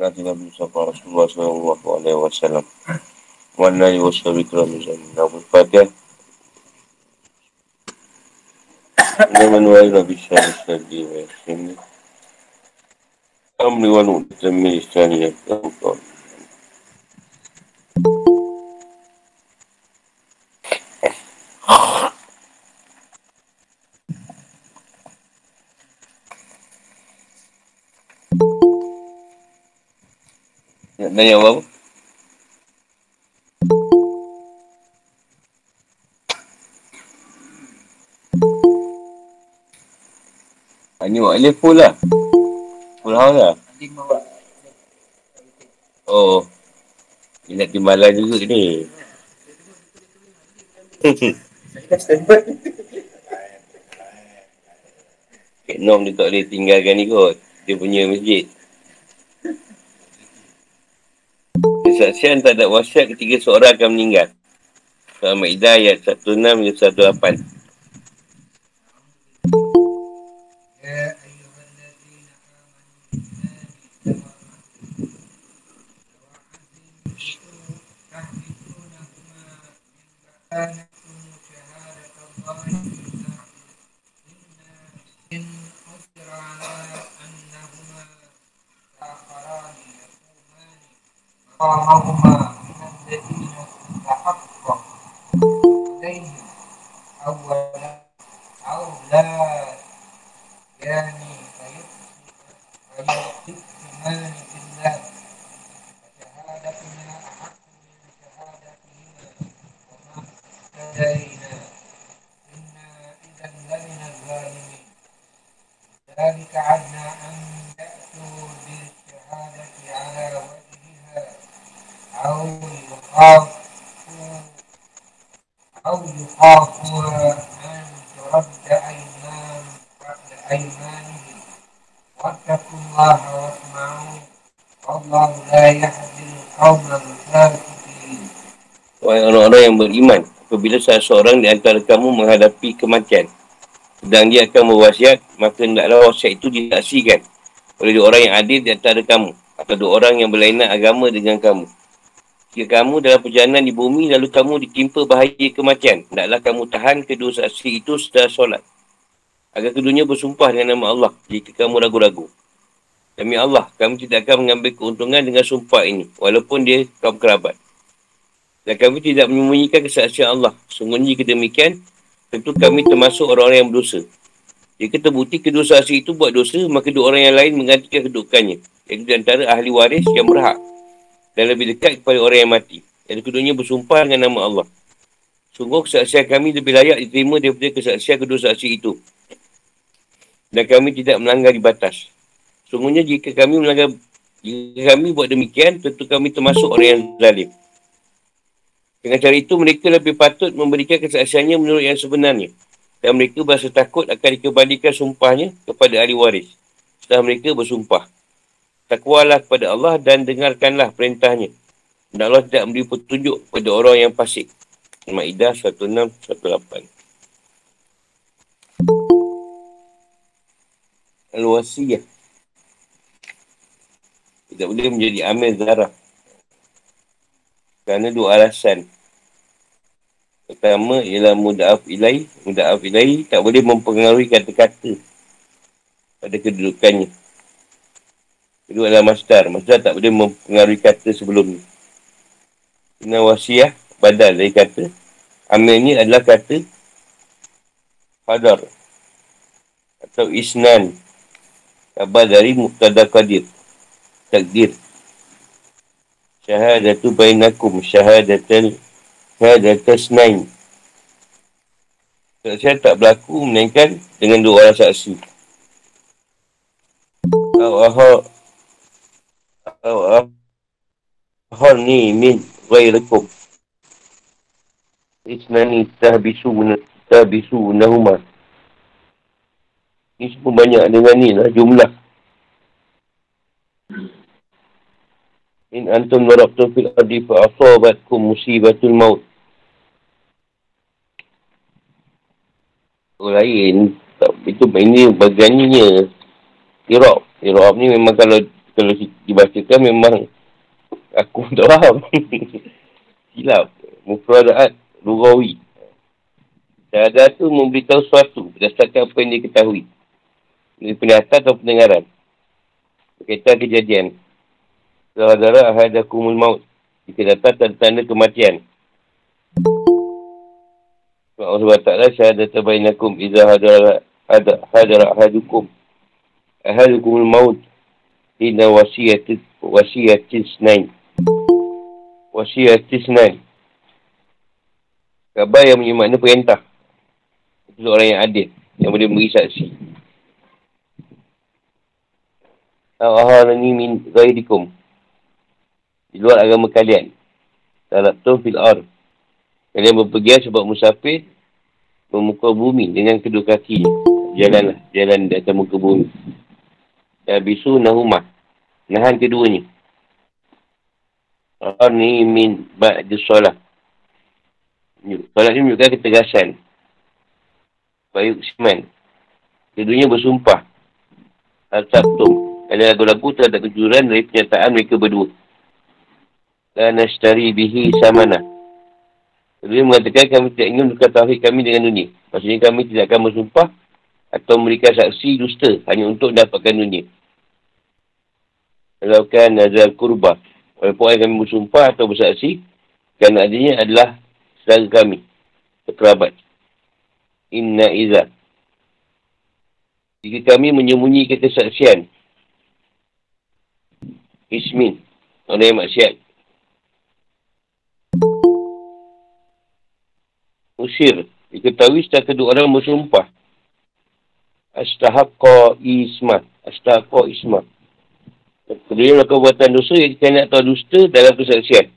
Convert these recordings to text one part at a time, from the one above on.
Nanti Nabi Mustafa Rasulullah Sallallahu Alaihi Wasallam. Wana yu wasabi kerana zaman. Nabi Fatih. Ini menuai Nabi Sallallahu Alaihi Wasallam. Amri wa nu'ta min istani ya kau Nak tanya apa? Ah, ini buat alif full lah. Full house lah. Oh. Ini nak timbalan juga ni. Kek Nom dia tak boleh tinggalkan ni kot. Dia punya masjid. Kesaksian tak ada wasiat ketika seorang akan meninggal. Surah Ma'idah ayat 16 hingga 18. Beriman, apabila salah seorang di antara kamu menghadapi kematian, sedang dia akan berwasiat, maka hendaklah wasiat itu disaksikan oleh dua orang yang adil di antara kamu, atau dua orang yang berlainan agama dengan kamu. Jika kamu dalam perjalanan di bumi, lalu kamu ditimpa bahaya kematian, hendaklah kamu tahan kedua saksi itu setelah solat. Agar keduanya bersumpah dengan nama Allah, jika kamu ragu-ragu. Demi Allah, kami tidak akan mengambil keuntungan dengan sumpah ini, walaupun dia kaum kerabat. Dan kami tidak menyembunyikan kesaksian Allah. Sungguhnya jika demikian, tentu kami termasuk orang-orang yang berdosa. Jika terbukti kedua saksi itu buat dosa, maka dua orang yang lain menggantikan kedudukannya. Iaitu di antara ahli waris yang berhak. Dan lebih dekat kepada orang yang mati. Dan keduanya bersumpah dengan nama Allah. Sungguh kesaksian kami lebih layak diterima daripada kesaksian kedua saksi itu. Dan kami tidak melanggar di batas. Sungguhnya jika kami melanggar jika kami buat demikian, tentu kami termasuk orang yang zalim. Dengan cara itu, mereka lebih patut memberikan kesaksiannya menurut yang sebenarnya. Dan mereka berasa takut akan dikembalikan sumpahnya kepada ahli waris. Setelah mereka bersumpah. Takwalah kepada Allah dan dengarkanlah perintahnya. Dan Allah tidak memberi petunjuk kepada orang yang fasik. Ma'idah 1618 Al-Wasiyah Tidak boleh menjadi amil zarah kerana dua alasan. Pertama ialah muda'af ilai. Muda'af ilai tak boleh mempengaruhi kata-kata pada kedudukannya. Kedua adalah masdar. Masdar tak boleh mempengaruhi kata sebelum ni. Kena wasiah badal dari kata. Amil ni adalah kata hadar atau isnan. Kabar dari Muqtada Qadir. Takdir syahadatu bainakum syahadatan syahadatan snain. Saksian tak berlaku melainkan dengan dua orang saksi. Awahar ni min ghairikum. Isnani tahbisu tahbisu nahuma. Ini semua banyak dengan ni lah jumlah. In antum darabtum fil ardi fa asabatkum musibatul maut. Oh lain. Itu ini bagiannya. Irab. Irab ni memang kalau Kalau dibacakan memang aku tak faham. Silap. Mufradaat. Rugawi. Syahadat tu memberitahu sesuatu berdasarkan apa yang dia ketahui. Dari penihatan atau pendengaran. Berkaitan kejadian. Sahadara ahadakumul maut. Jika datang tanda-tanda kematian. Allah SWT syahadat bainakum iza hadara hadara ahadukum. Ahadukumul maut. Inna wasiyatis wasiyatis nain. Wasiyatis nain. Kabar yang punya perintah. Itu orang yang adil. Yang boleh beri saksi. Ahalani min ghairikum. Di luar agama kalian. Talab tu fil ar. Kalian berpergian sebab musafir. Memukul bumi dengan kedua kaki. Jalanlah. Jalan di atas muka bumi. Dan bisu nahumah. Nahan keduanya. Ahalani min ba'di solat. Solat ni menunjukkan ketegasan. Bayu Siman. Keduanya bersumpah. Al-Sabtum. Ada lagu-lagu terhadap kejuran dari pernyataan mereka berdua. Dan nashtari bihi samana. Keduanya mengatakan kami tidak ingin menukar tauhid kami dengan dunia. Maksudnya kami tidak akan bersumpah atau memberikan saksi dusta hanya untuk mendapatkan dunia. Kalau kan nazar kurba. Walaupun kami bersumpah atau bersaksi, kerana adanya adalah saudara kami. Kekerabat. Inna iza. Jika kami menyembunyikan kesaksian. Ismin. Orang yang maksiat. Usir. Diketahui setelah kedua orang bersumpah. Astahaqqa ismat. Astahaqqa ismat. Kedua melakukan buatan dosa yang dikena atau dusta dalam kesaksian.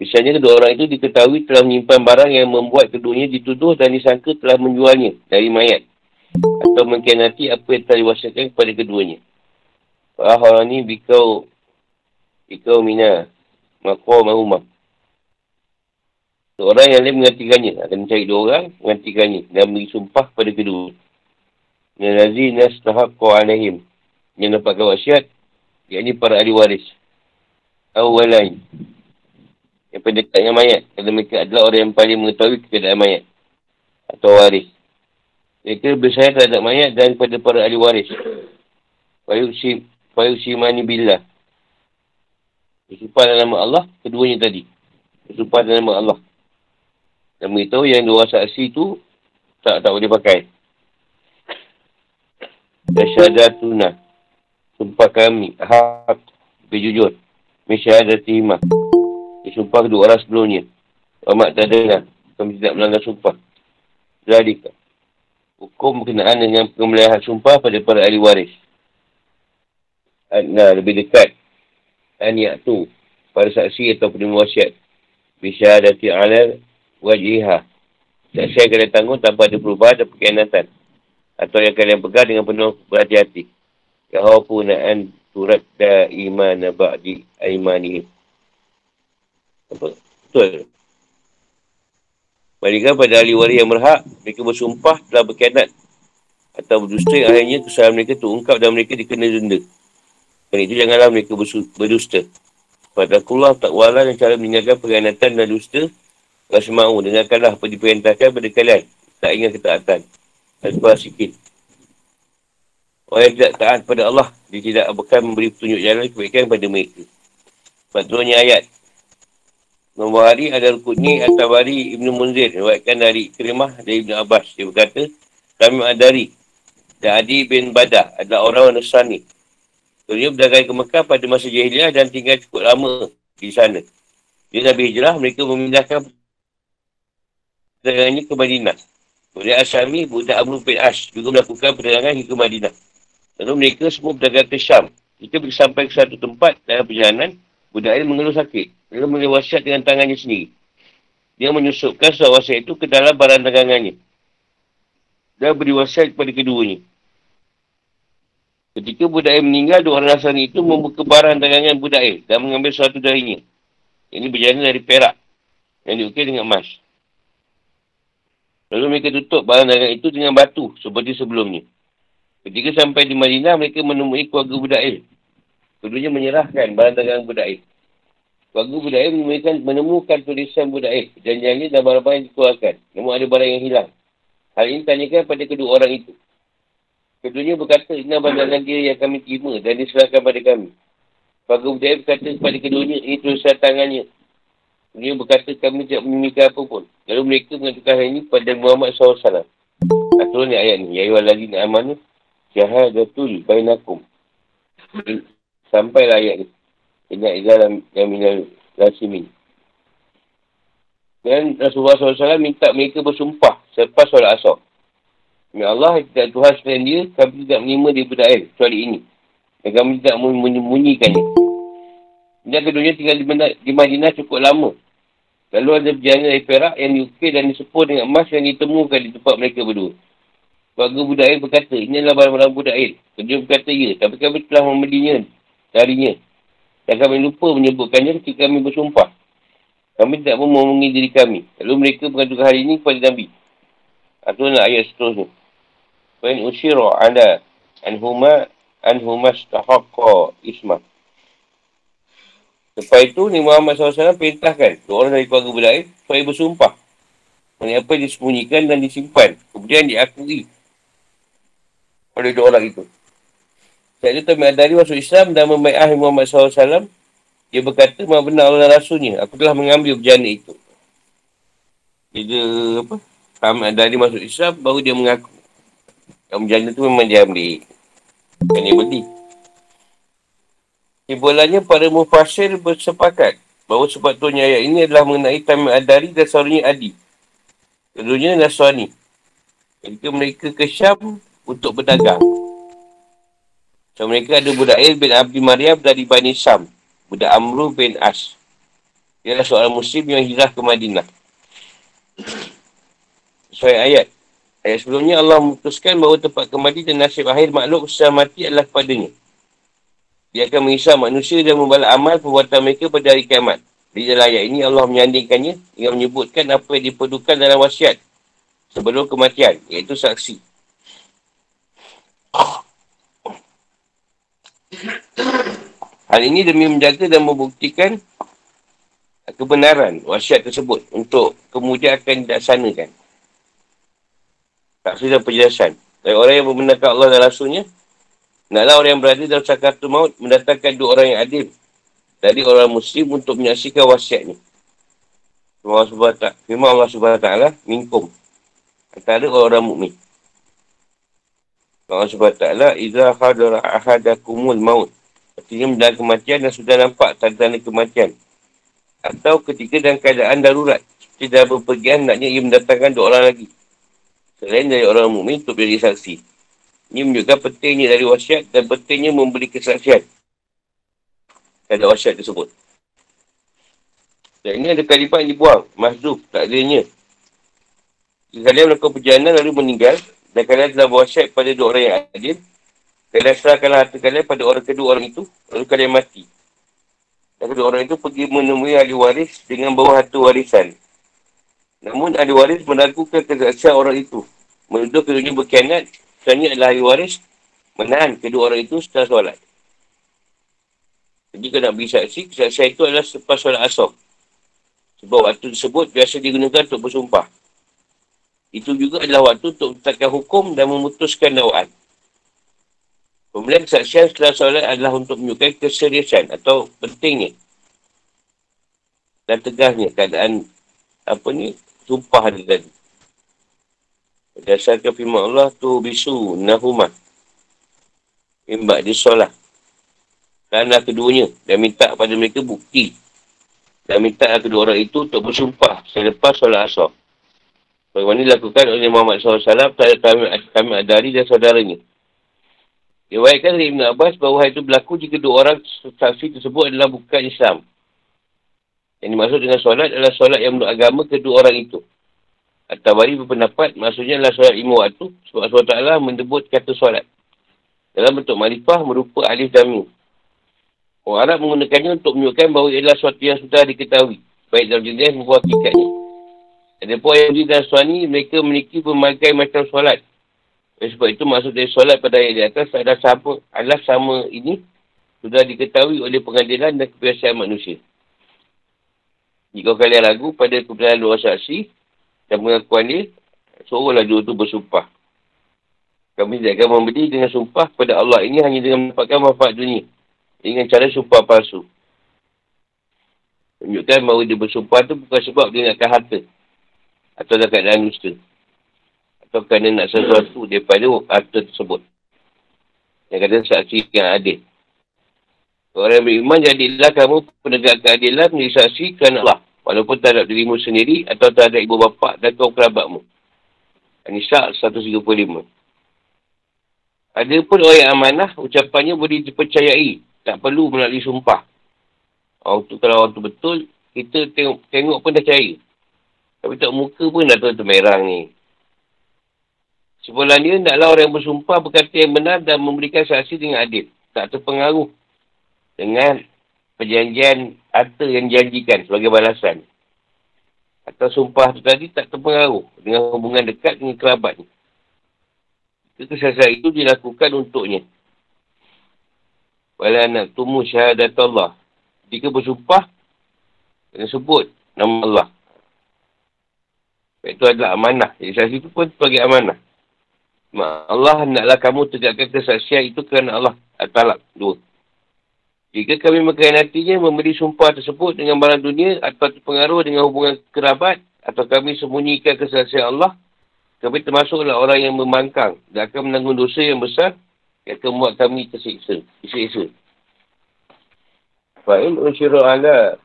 Misalnya kedua orang itu diketahui telah menyimpan barang yang membuat keduanya dituduh dan disangka telah menjualnya dari mayat. Atau mengkhianati apa yang telah diwasiatkan kepada keduanya. Fahawani bikau bikau mina makwa mahumah. Seorang yang lain menggantikannya. Akan mencari dua orang, menggantikannya. Dan beri sumpah kepada kedua. Yang nas tahab alaihim. Yang wasiat. Yang ini para ahli waris. Awalain yang pendekat dengan mayat. Kerana mereka adalah orang yang paling mengetahui keadaan mayat. Atau waris. Mereka bersayang terhadap mayat dan kepada para ahli waris. Fayuksi mani billah. Bersumpah dalam nama Allah, keduanya tadi. Bersumpah dalam nama Allah. Dan beritahu yang dua saksi tu tak tak boleh pakai. Yashadatuna. Sumpah kami. Hak. Berjujur. Misyahadatihimah. Dia sumpah kedua orang sebelumnya. Amat tak dengar. Kami tidak melanggar sumpah. Jadi, hukum berkenaan dengan pemeliharaan sumpah pada para ahli waris. Nah, lebih dekat. Aniak tu. Pada saksi atau penerima wasiat. Bisa adati alal wajiha. Saksi yang kalian tanggung tanpa ada perubahan dan perkhianatan. Atau yang kalian pegang dengan penuh berhati-hati. Yahupuna'an turat da iman ba'di aimanihim. Apa? Betul. Mereka pada ahli waris yang berhak, mereka bersumpah telah berkianat atau berdusta yang akhirnya kesalahan mereka terungkap dan mereka dikena denda. Dan itu janganlah mereka berdusta. Pada Allah tak wala yang cara meninggalkan perkhianatan dan dusta Rasul dengarkanlah apa diperintahkan pada kalian. Tak ingat ketaatan. Dan sebuah sikit. Orang yang tidak taat pada Allah, dia tidak akan memberi petunjuk jalan kebaikan kepada mereka. Sebab ayat. Nombor hari ada Rukuni At-Tabari Ibn Munzir. Riwayatkan dari Kerimah dari Ibn Abbas. Dia berkata, kami Adari dan Adi bin Badah adalah orang Nasrani. Dia berdagang ke Mekah pada masa jahiliah dan tinggal cukup lama di sana. Dia Nabi Hijrah, mereka memindahkan perdagangannya ke Madinah. Kemudian Asyami, budak Amru bin Ash juga melakukan perdagangan hingga Madinah. Lalu mereka semua berdagang ke Syam. Kita sampai ke satu tempat dalam perjalanan, budak ini mengeluh sakit. Dia memberi wasiat dengan tangannya sendiri. Dia menyusupkan surat wasiat itu ke dalam barang dagangannya. Dan beri wasiat kepada keduanya. Ketika budak yang meninggal, dua orang Nasrani itu membuka barang dagangan budak yang dan mengambil sesuatu darinya. Ini berjalan dari perak yang diukir dengan emas. Lalu mereka tutup barang dagangan itu dengan batu seperti sebelumnya. Ketika sampai di Madinah, mereka menemui keluarga budak il. Keduanya menyerahkan barang dagangan budak air. Keluarga budak air menemukan, menemukan tulisan budak air. Janji-janji dan barang-barang yang dikeluarkan. Namun ada barang yang hilang. Hal ini tanyakan pada kedua orang itu. Keduanya berkata, ini bandangan dia yang kami terima dan diserahkan pada kami. Keluarga budak air berkata kepada keduanya, ini tulisan tangannya. Dia berkata, kami tidak memiliki apa pun. Lalu mereka mengatakan hal ini pada Muhammad SAW. Aturan ni ayat ni. Ya ayuhal ladina amanu. Syahadatul bainakum. Sampai ayat ni. Ingat dalam yang minal rasimin. Dan Rasulullah SAW minta mereka bersumpah selepas solat asal. Ya Allah, tidak Tuhan selain dia, kami tidak menerima budak air, kecuali ini. Dan kami tidak menyembunyikannya. Dan keduanya tinggal di, di Madinah cukup lama. Lalu ada perjalanan dari Perak yang diukir dan disepur dengan emas yang ditemukan di tempat mereka berdua. Keluarga budak air berkata, ini adalah barang-barang budak air. Kedua berkata, ya. Tapi kami telah membelinya darinya. Dan kami lupa menyebutkannya ketika kami bersumpah. Kami tidak mahu memomongi diri kami. Lalu mereka mengadukan hari ini kepada Nabi. Itulah ayat seterusnya. Wain usyira anda anhuma anhuma stahaqqa ismah. Lepas itu, Nabi Muhammad SAW perintahkan dua orang dari keluarga belair supaya bersumpah. Mengenai apa yang disembunyikan dan disimpan. Kemudian diakui oleh dua orang itu. Saat itu Tuan Adari masuk Islam dan membaik Nabi Muhammad SAW. Dia berkata, Maha benar Allah Rasulnya. Aku telah mengambil berjana itu. Bila apa? Tuan Adari masuk Islam, baru dia mengaku. Yang berjana tu memang dia ambil. Kan dia beli. Kesimpulannya para mufasir bersepakat bahawa sepatutnya ayat ini adalah mengenai Tamil Adari dan saudarinya Adi. Keduanya Nasrani. Ketika mereka ke Syam untuk berdagang. So, mereka ada budak Air bin Abdi Maryam dari Bani Syam. Budak Amru bin As. Dia adalah seorang muslim yang hijrah ke Madinah. Sesuai ayat. Ayat sebelumnya Allah memutuskan bahawa tempat kembali dan nasib akhir makhluk setelah mati adalah kepadanya. Dia akan mengisah manusia dan membalas amal perbuatan mereka pada hari kiamat. Di dalam ayat ini Allah menyandingkannya dengan menyebutkan apa yang diperlukan dalam wasiat sebelum kematian, iaitu saksi. Hal ini demi menjaga dan membuktikan kebenaran wasiat tersebut untuk kemudian akan dilaksanakan. Saksi dan penjelasan. Dari orang yang membenarkan Allah dan Rasulnya, Naklah orang yang berada dalam sakaratul maut mendatangkan dua orang yang adil dari orang muslim untuk menyaksikan wasiatnya. Allah wa Firman Allah wa ta'ala, minkum. Antara orang-orang mukmin. Allah ta'ala, Iza khadara ahadakumul maut. Artinya mendalam kematian dan sudah nampak tanda-tanda kematian. Atau ketika dalam keadaan darurat. Seperti dalam berpergian, naknya ia mendatangkan dua orang lagi. Selain dari orang mukmin untuk menjadi saksi. Ini menunjukkan pentingnya dari wasiat dan pentingnya memberi kesaksian. Ada wasiat tersebut. Dan ini ada kalimah yang dibuang. Mahzuf, tak adanya. Kalian melakukan perjalanan lalu meninggal dan kalian telah berwasiat pada dua orang yang adil, kalian serahkanlah harta kalian pada orang kedua orang itu, lalu kalian mati. Dan kedua orang itu pergi menemui ahli waris dengan bawa harta warisan. Namun ahli waris meragukan kesaksian orang itu. Menuduh keduanya berkhianat Sebenarnya adalah ahli waris menahan kedua orang itu setelah solat. Jadi nak beri saksi, kesaksian itu adalah selepas solat asam. Sebab waktu tersebut biasa digunakan untuk bersumpah. Itu juga adalah waktu untuk menetapkan hukum dan memutuskan dakwaan. Pembelian kesaksian setelah solat adalah untuk menunjukkan keseriusan atau pentingnya dan tegahnya keadaan apa ni sumpah tadi. Berdasarkan firman Allah tu bisu nahumah. Imbak di solat. Kerana keduanya. Dan minta kepada mereka bukti. Dan minta kedua orang itu untuk bersumpah selepas solat asal. Bagaimana dilakukan oleh Muhammad SAW terhadap kami, kami adari dan saudaranya. Diwaikan dari Ibn Abbas bahawa hal itu berlaku jika dua orang saksi tersebut adalah bukan Islam. Yang dimaksud dengan solat adalah solat yang menurut agama kedua orang itu. At-Tabari berpendapat maksudnya adalah solat lima waktu sebab Allah Ta'ala mendebut kata solat. Dalam bentuk marifah merupa alif dan mim. Orang Arab menggunakannya untuk menunjukkan bahawa ia adalah sesuatu yang sudah diketahui. Baik dalam jenis maupun hakikatnya. Ada pun yang dan suami mereka memiliki berbagai macam solat. Oleh sebab itu maksud dari solat pada ayat di atas adalah sama, adalah sama ini sudah diketahui oleh pengadilan dan kebiasaan manusia. Jika kalian ragu pada kebenaran dua saksi dan pengakuan dia, suruhlah dua itu bersumpah. Kami tidak akan memberi dengan sumpah kepada Allah ini hanya dengan mendapatkan manfaat dunia. Dengan cara sumpah palsu. Tunjukkan bahawa dia bersumpah tu bukan sebab dia nakkan harta. Atau dalam keadaan dusta. Atau kerana nak sesuatu daripada harta tersebut. Yang kata saksi yang adil. Orang beriman, jadilah kamu penegak keadilan menjadi saksi kerana Allah. Walaupun terhadap dirimu sendiri atau terhadap ibu bapa dan kaum kerabatmu. Anisa 135. Ada pun orang yang amanah, ucapannya boleh dipercayai. Tak perlu melalui sumpah. Orang tu, kalau orang tu betul, kita tengok, tengok pun dah percaya. Tapi tak muka pun dah tahu tu merang ni. Sebenarnya, taklah orang yang bersumpah berkata yang benar dan memberikan saksi dengan adil. Tak terpengaruh dengan perjanjian harta yang dijanjikan sebagai balasan. Atau sumpah tu tadi tak terpengaruh dengan hubungan dekat dengan kerabat ni. Kesalahan itu dilakukan untuknya. Wala nak tumu syahadat Allah. Jika bersumpah, kena sebut nama Allah. Itu adalah amanah. Jadi saksi itu pun sebagai amanah. Allah naklah kamu tegakkan kesaksian itu kerana Allah. At-Talak. Dua. Jika kami mengkhianatinya memberi sumpah tersebut dengan barang dunia atau terpengaruh dengan hubungan kerabat atau kami sembunyikan kesaksian Allah, kami termasuklah orang yang memangkang dan akan menanggung dosa yang besar yang akan membuat kami tersiksa. Tersiksa. Fa'in unsyiru ala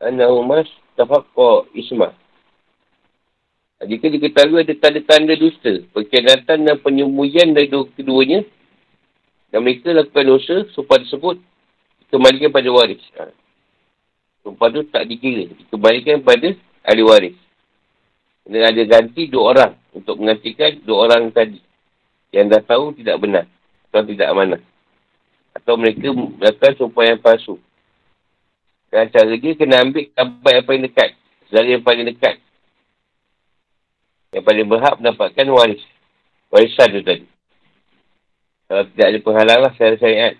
anahu mas tafakqa ismah. Jika diketahui ada tanda-tanda dusta, perkhianatan dan penyembunyian dari keduanya, dan mereka lakukan dosa, supaya disebut dikembalikan pada waris. Ha. Sumpah tu tak dikira. Dikembalikan pada ahli waris. Dan ada ganti dua orang untuk menggantikan dua orang tadi. Yang dah tahu tidak benar. Atau tidak amanah. Atau mereka melakukan sumpah yang palsu. Dan cara dia kena ambil kabar yang paling dekat. Saudara yang paling dekat. Yang paling berhak mendapatkan waris. Warisan tu tadi. Kalau tidak ada penghalang lah secara syariat.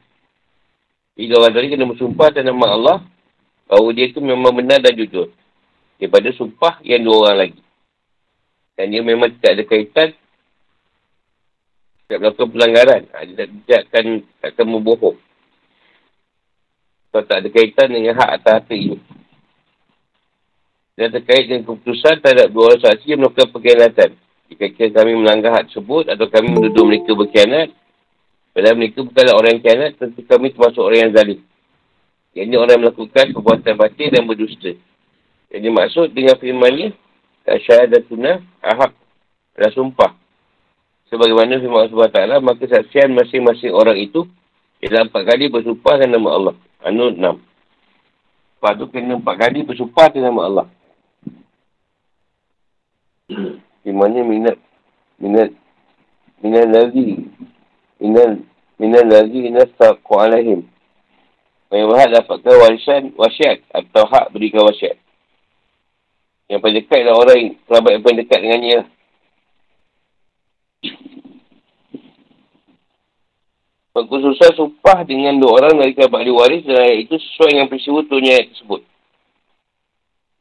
Jadi orang tadi kena bersumpah atas nama Allah bahawa dia tu memang benar dan jujur. Daripada sumpah yang dua orang lagi. Dan dia memang tidak ada kaitan tidak melakukan pelanggaran. Ha, dia tidak akan, akan membohong. Kalau tak ada kaitan dengan hak atas harta ini. Dan terkait dengan keputusan terhadap dua orang saksi yang melakukan perkhianatan. Jika kami melanggar hak tersebut atau kami menuduh mereka berkhianat, Padahal mereka bukanlah orang yang kianat, tentu kami termasuk orang yang zalim. Yang ini orang yang melakukan perbuatan batin dan berdusta. Jadi maksud dengan firman ini, syahadatuna ahak adalah sumpah. Sebagaimana firman Allah SWT, maka saksian masing-masing orang itu ialah empat kali bersumpah dengan nama Allah. Anu 6. Lepas tu kena empat kali bersumpah dengan nama Allah. Firmannya minat, minat, minat lagi minal minal lagi nasaqu alaihim. Yang berhak dapatkan warisan wasiat atau hak berikan wasiat. Yang paling dekat adalah orang yang kerabat yang paling dekat dengannya. Pengkhususan sumpah dengan dua orang dari kerabat ahli waris dan ayat itu sesuai dengan peristiwa turunnya ayat tersebut.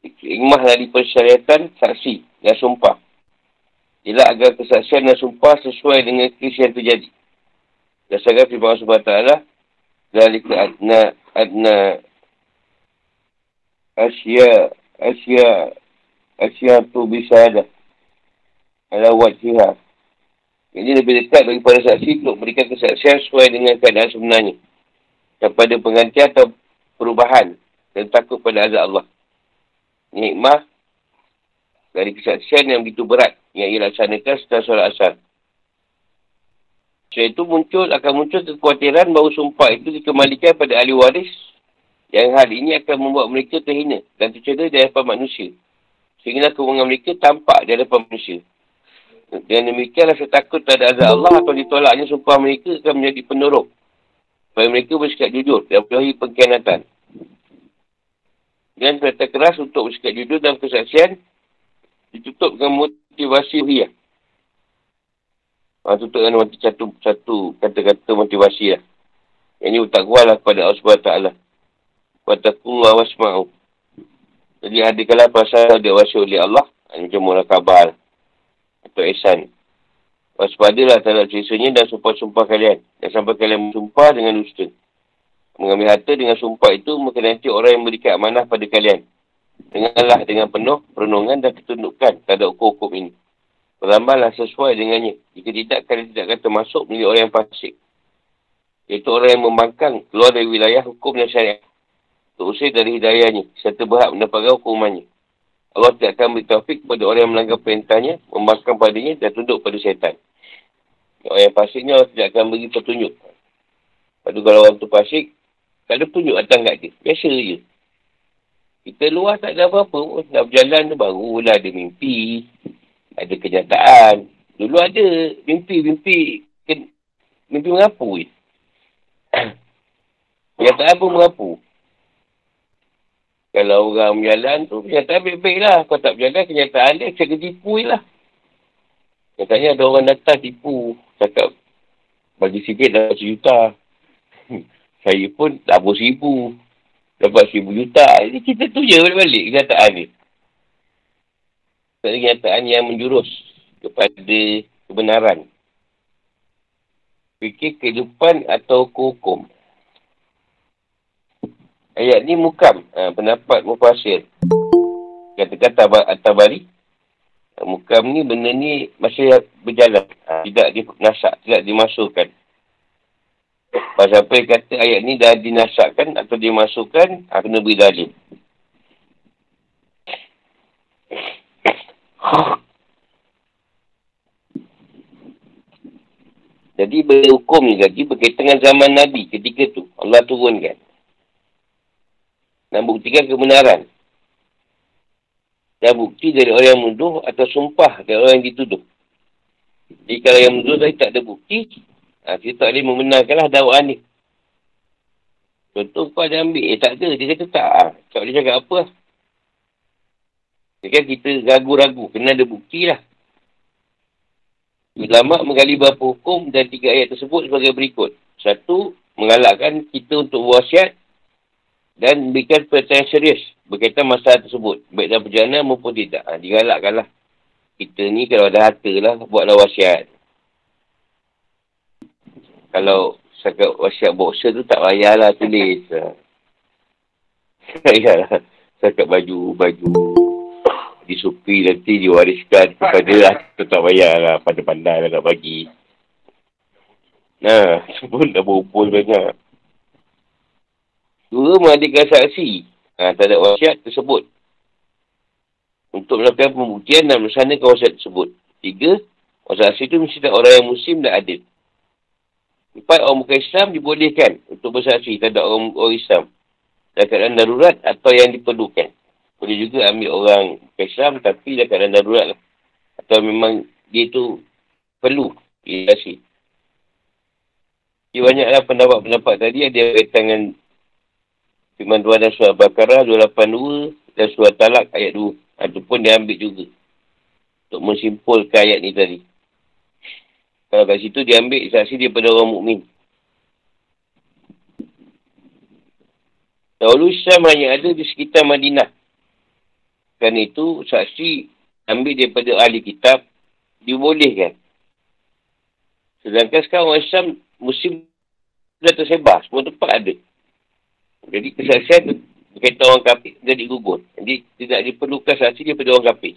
Hikmah dari persyariatan saksi dan sumpah. Ialah agar kesaksian dan sumpah sesuai dengan kes yang terjadi. Dasarkan firman Allah SWT. Zalika adna adna asya asya asya tu bisa ada ala wajhiha. Ini lebih dekat daripada saksi untuk memberikan kesaksian sesuai dengan keadaan sebenarnya. Daripada penggantian atau perubahan dan takut pada azab Allah. Nikmah dari kesaksian yang begitu berat yang ia laksanakan setelah solat asal. Sebab itu muncul, akan muncul kekhawatiran bahawa sumpah itu dikembalikan pada ahli waris yang hal ini akan membuat mereka terhina dan tercela di hadapan manusia. Sehingga kewenangan mereka tampak di hadapan manusia. Dengan demikian rasa takut terhadap azab Allah atau ditolaknya sumpah mereka akan menjadi penuruk. Supaya mereka bersikap jujur dan berlahi pengkhianatan. Dan kereta keras untuk bersikap jujur dalam kesaksian ditutup dengan motivasi hiyah. Ha, tutup dengan satu, satu kata-kata motivasi lah. Yang ini bertakwalah kepada Allah SWT. Watakullah wasma'u. Jadi hadikalah perasaan dia wasya oleh Allah. Ini macam mula kabar. Atau ihsan. Waspadalah terhadap sisanya dan sumpah-sumpah kalian. Dan sampai kalian bersumpah dengan dusta. Mengambil harta dengan sumpah itu, maka nanti orang yang berikan amanah pada kalian. Dengarlah dengan penuh perenungan dan ketundukan terhadap hukum-hukum ini. Beramallah sesuai dengannya. Jika tidak, kalian tidak akan termasuk menjadi orang yang fasik. Iaitu orang yang membangkang keluar dari wilayah hukum dan syariat. Terusir dari hidayahnya. Serta berhak mendapatkan hukumannya. Allah tidak akan beri taufik kepada orang yang melanggar perintahnya, membangkang padanya dan tunduk pada syaitan. Orang yang fasiknya Allah tidak akan beri petunjuk. Pada kalau orang tu fasik, tak ada tunjuk datang kat dia. Biasa je. Kita luar tak ada apa-apa. Nak berjalan tu barulah ada mimpi. Ada kenyataan. Dulu ada mimpi-mimpi. Mimpi mengapu kenyataan pun mengapu. Kalau orang berjalan tu, kenyataan baik-baik lah. Kalau tak berjalan, kenyataan dia ketipu je lah. Katanya ada orang datang tipu. Cakap, bagi sikit dah sejuta. Saya pun tabur seribu. Dapat seribu juta. Jadi kita tu je balik-balik kenyataan ni. Kenyataan yang menjurus kepada kebenaran. Fikir kehidupan atau hukum. Ayat ni mukam. Ha, pendapat mufasir. Kata-kata At-Tabari. Ha, mukam ni benda ni masih berjalan. Ha, tidak dinasak. Tidak dimasukkan. Pasal apa kata ayat ni dah dinasakkan atau dimasukkan. Ha, kena beri dalil. Jadi berhukum ni lagi berkaitan dengan zaman Nabi ketika tu. Allah turunkan dan buktikan kebenaran. Dan bukti dari orang yang menuduh atau sumpah dari orang yang dituduh. Jadi kalau yang menuduh tadi tak ada bukti, ha, kita tak boleh membenarkanlah dakwaan ni. Contoh kau ada ambil, eh tak ada. Dia kata tak. Ha. Tak boleh cakap apa. Jadi kan kita ragu-ragu. Kena ada bukti lah. Ulama menggali beberapa hukum dan tiga ayat tersebut sebagai berikut. Satu, mengalakkan kita untuk berwasiat dan berikan perhatian serius berkaitan masalah tersebut. Baik dalam perjalanan maupun tidak. Ha, digalakkanlah. Kita ni kalau ada harta lah, buatlah wasiat. Kalau sakat wasiat boxer tu tak payahlah tulis. Payahlah. sakat baju, baju disupi nanti diwariskan kepada lah. Tu tak payahlah. Pandai-pandai lah nak bagi. Nah, sebut dah berumpul banyak. Dua, menghadirkan saksi ha, terhadap wasiat tersebut. Untuk melakukan pembuktian dan melaksanakan wasiat tersebut. Tiga, saksi itu mesti orang yang muslim dan adil. Empat, orang bukan Islam dibolehkan untuk bersaksi terhadap orang, orang Islam. Dalam keadaan darurat atau yang diperlukan. Boleh juga ambil orang Islam tapi dalam keadaan darurat lah. Atau memang dia tu perlu disaksi. Jadi banyaklah pendapat-pendapat tadi ada kaitan dengan Firman Tuhan dan surah Al-Baqarah 282 dan surah Talak ayat 2. Itu pun dia ambil juga. Untuk mensimpulkan ayat ni tadi. Kalau kat situ dia ambil saksi daripada orang mukmin. Dahulu Islam hanya ada di sekitar Madinah. Kerana itu saksi ambil daripada ahli kitab dibolehkan. Sedangkan sekarang orang Islam musim dah tersebar. Semua tempat ada. Jadi kesaksian berkaitan orang kafir jadi gugur. Jadi tidak diperlukan saksi daripada orang kafir.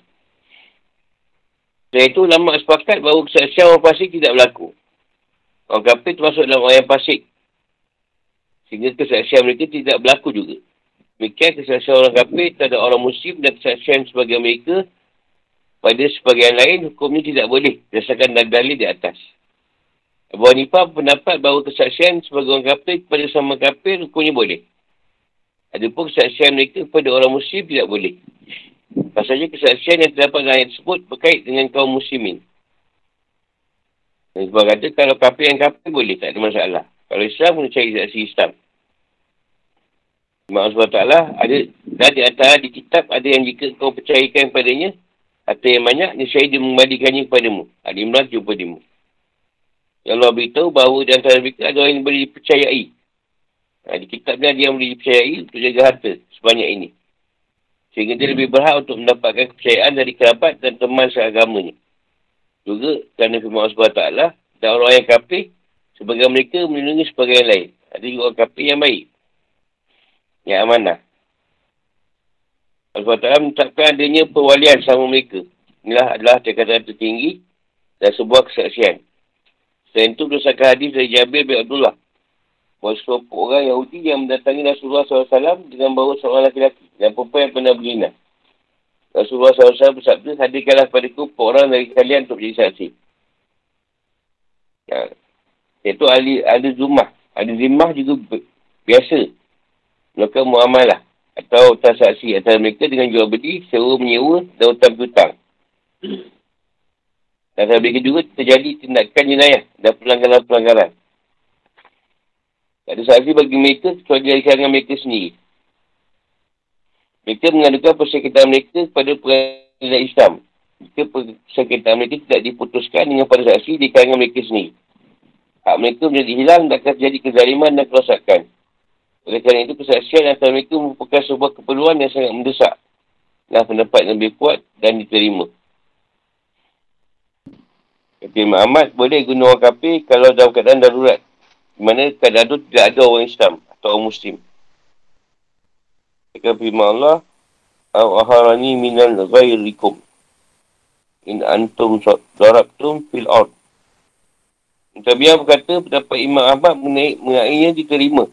Dan itu lama sepakat bahawa kesaksian orang fasik tidak berlaku. Orang kafir termasuk dalam orang yang fasik. Sehingga kesaksian mereka tidak berlaku juga. Demikian kesaksian orang kafir terhadap orang muslim dan kesaksian sebagai mereka pada sebagian lain hukumnya tidak boleh berdasarkan dalil di atas. Abu Hanifah pendapat bahawa kesaksian sebagai orang kafir kepada sama kafir hukumnya boleh. Ada pun kesaksian mereka kepada orang muslim tidak boleh. Pasalnya kesaksian yang terdapat dalam ayat tersebut berkait dengan kaum muslimin. Dan sebab kata kalau kafir yang kafir boleh, tak ada masalah. Kalau Islam pun cari saksi Islam. Maaf SWT ada dan di antara di kitab ada yang jika kau percayakan padanya atau yang banyak, ni saya dia membalikannya kepadamu. Al-Imran jumpa dimu. Ya Allah beritahu bahawa di antara mereka ada orang yang boleh dipercayai Ha, di kitab dia dia boleh dipercayai untuk jaga harta sebanyak ini. Sehingga dia lebih berhak untuk mendapatkan kepercayaan dari kerabat dan teman seagamanya. Juga kerana firman Allah SWT dan orang yang kafir sebagai mereka melindungi sebagai yang lain. Ada juga orang kafir yang baik. Yang amanah. Allah SWT menetapkan adanya perwalian sama mereka. Inilah adalah cakatan tertinggi dan sebuah kesaksian. Selain itu berdasarkan hadis dari Jabir bin Abdullah bahawa sekelompok orang Yahudi yang mendatangi Rasulullah SAW dengan bawa seorang lelaki-lelaki dan perempuan yang pernah berzina. Rasulullah SAW bersabda, hadirkanlah pada ku orang dari kalian untuk menjadi saksi. Ya. Iaitu ahli, ahli zumah. Ahli zimah juga biasa. Melakukan muamalah atau transaksi antara mereka dengan jual beli, sewa menyewa dan hutang hutang. Dan mereka juga terjadi tindakan jenayah dan pelanggaran-pelanggaran. Tak ada saksi bagi mereka kecuali dari kalangan mereka sendiri. Mereka mengadukan persyakitan mereka kepada pengadilan Islam. Jika persyakitan mereka tidak diputuskan dengan pada saksi di kalangan mereka sendiri. Hak mereka menjadi hilang dan akan terjadi kezaliman dan kerosakan. Oleh kerana itu, persaksian antara mereka merupakan sebuah keperluan yang sangat mendesak. Dan pendapat yang lebih kuat dan diterima. Kata Imam Ahmad, boleh guna orang kafir kalau dalam keadaan darurat. Di mana keadaan itu tidak ada orang Islam atau orang Muslim. Jika firman Allah, Aharani minal ghairikum. In antum darabtum fil ard. Tabiah berkata, pendapat Imam Ahmad mengenai, mengenainya diterima.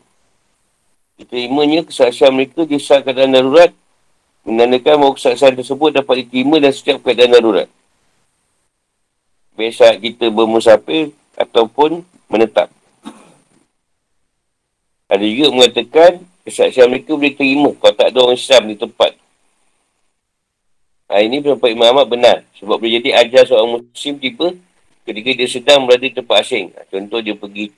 Diterimanya kesaksian mereka di saat keadaan darurat menandakan bahawa kesaksian tersebut dapat diterima dan setiap keadaan darurat. Biasa kita bermusafir ataupun menetap. Ada juga mengatakan kesaksian mereka boleh terima kalau tak ada orang Islam di tempat. Ha, ini pendapat Imam Ahmad benar. Sebab boleh jadi ajar seorang Muslim tiba ketika dia sedang berada di tempat asing. Ha, contoh dia pergi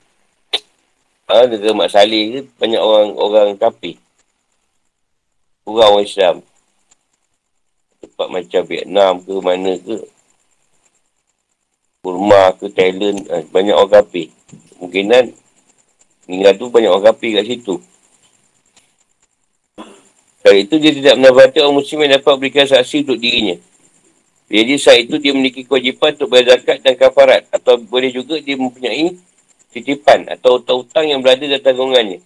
ha, negara Mak Salih ke, banyak orang orang kapi. Kurang orang Islam. Tempat macam Vietnam ke mana ke. Burma ke Thailand. Ha, banyak orang kapi. Mungkinan Hingga tu banyak orang kapi kat situ. Saat itu dia tidak mendapati orang muslim yang dapat berikan saksi untuk dirinya. Jadi saat itu dia memiliki kewajipan untuk bayar zakat dan kafarat. Atau boleh juga dia mempunyai titipan atau hutang-hutang yang berada dalam tanggungannya.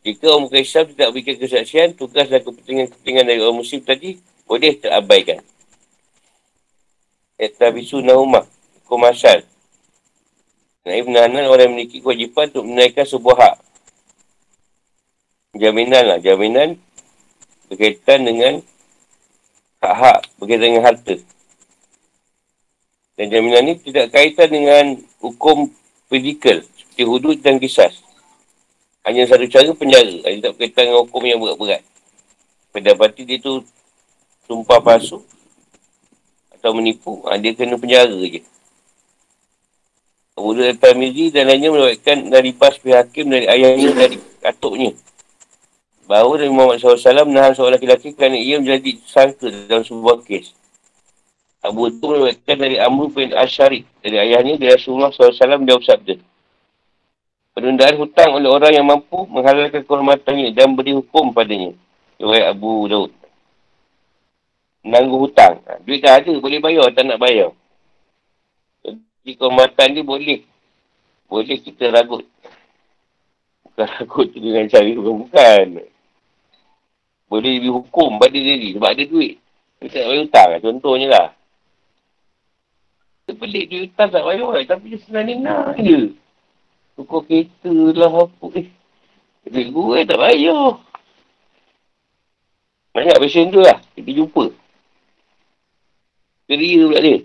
Jika orang bukan Islam tidak berikan kesaksian, tugas dan kepentingan-kepentingan dari orang muslim tadi boleh terabaikan. Etabisu Nahumah, Kumasal, Naib menahanan orang yang memiliki kewajipan untuk menaikkan sebuah hak. Jaminan lah. Jaminan berkaitan dengan hak-hak berkaitan dengan harta. Dan jaminan ini tidak kaitan dengan hukum fizikal seperti hudud dan kisah. Hanya satu cara penjara. Dia tak berkaitan dengan hukum yang berat-berat. Pendapati dia tu sumpah palsu atau menipu, ha, dia kena penjara je. Abu Dhul Al-Tamizi dan lainnya menyebabkan dari Bas Hakim dari ayahnya dari katuknya. Bahawa Nabi Muhammad SAW menahan seorang lelaki kerana ia menjadi sangka dalam sebuah kes. Abu itu menyebabkan dari Amr bin Ashari dari ayahnya dari Rasulullah SAW dia bersabda. Penundaan hutang oleh orang yang mampu menghalalkan kehormatannya dan beri hukum padanya. Riwayat Abu Daud. Menangguh hutang. Ha, duit dah ada, boleh bayar tak nak bayar. Jadi kehormatan dia boleh. Boleh kita ragut. Bukan ragut dengan cara bukan, bukan. Boleh dihukum pada diri sebab ada duit. Kita tak bayar hutang lah. Contohnya lah. Kita pelik duit hutang tak bayar lah. Tapi dia senang nak je. Tukar kereta lah apa. Eh. Duit gue tak bayar. Banyak passion tu lah. Kita jumpa. Keria pula dia.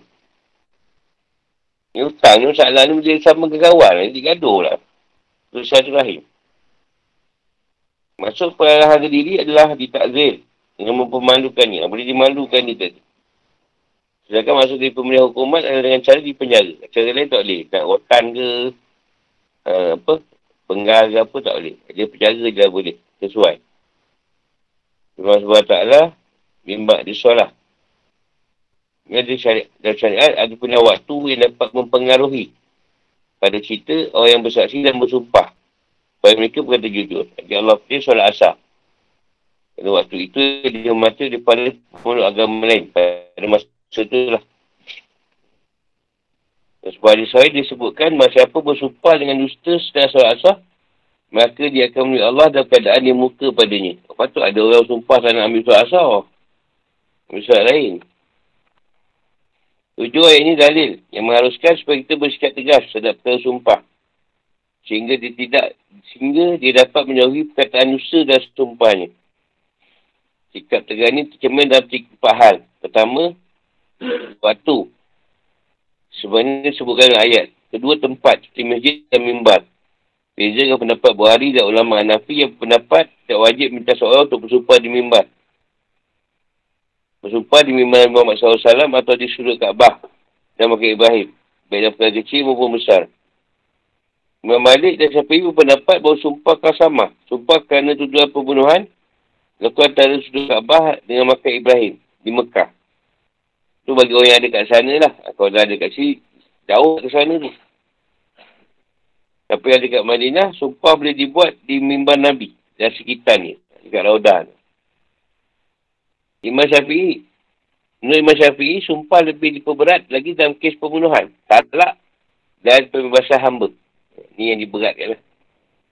Ni hutang ni masalah ni boleh sama ke kawan. Nanti gaduh lah. Terus satu rahim. Maksud peralahan ke diri adalah ditakzir. Dengan mempermalukan ni. Boleh dimalukan ni tadi. Sedangkan maksud dari pemilihan hukuman adalah dengan cara dipenjara. Cara lain tak boleh. Nak rotan ke. Uh, apa. Penggal ke apa tak boleh. Dia penjara je lah boleh. Sesuai. Tuhan SWT bimbak dia solah. Ini ada syariat, dalam syariat ada punya waktu yang dapat mempengaruhi pada cerita orang yang bersaksi dan bersumpah Supaya mereka berkata jujur. Jadi Allah pilih solat asar. Pada waktu itu, dia mati daripada pemeluk agama lain. Pada masa itu lah. Sebab di sahih disebutkan, masa apa bersumpah dengan dusta setelah solat asar, maka dia akan melihat Allah dalam keadaan dia muka padanya. Lepas tu ada orang sumpah tak nak ambil solat asar. Ambil solat lain. Tujuh ayat ini dalil yang mengharuskan supaya kita bersikap tegas terhadap sumpah. Sehingga dia tidak, sehingga dia dapat menjauhi perkataan dusta dan sumpahnya. Sikap tegas ini tercermin dalam tiga hal. Pertama, waktu. Sebenarnya sebutkan ayat. Kedua, tempat. Seperti masjid dan mimbar. Beza dengan pendapat Buhari dan ulama Hanafi yang pendapat tak wajib minta seorang untuk bersumpah di mimbar bersumpah di mimbar Muhammad SAW atau di sudut Kaabah dan Makam Ibrahim. Baik dalam perkara kecil maupun besar. Imam Malik dan Syafi'i berpendapat bahawa sumpah sama. Sumpah kerana tuduhan pembunuhan lakukan antara sudut Kaabah dengan Makam Ibrahim di Mekah. Itu bagi orang yang ada kat sana lah. Kalau dah ada kat sini, jauh ke sana tu. Tapi yang ada kat Madinah, sumpah boleh dibuat di mimbar Nabi dan sekitar ni. Dekat Raudah ni. Imam Syafi'i. Menurut Imam Syafi'i, sumpah lebih diperberat lagi dalam kes pembunuhan. Talak dan pembebasan hamba. Ini yang diberatkan lah.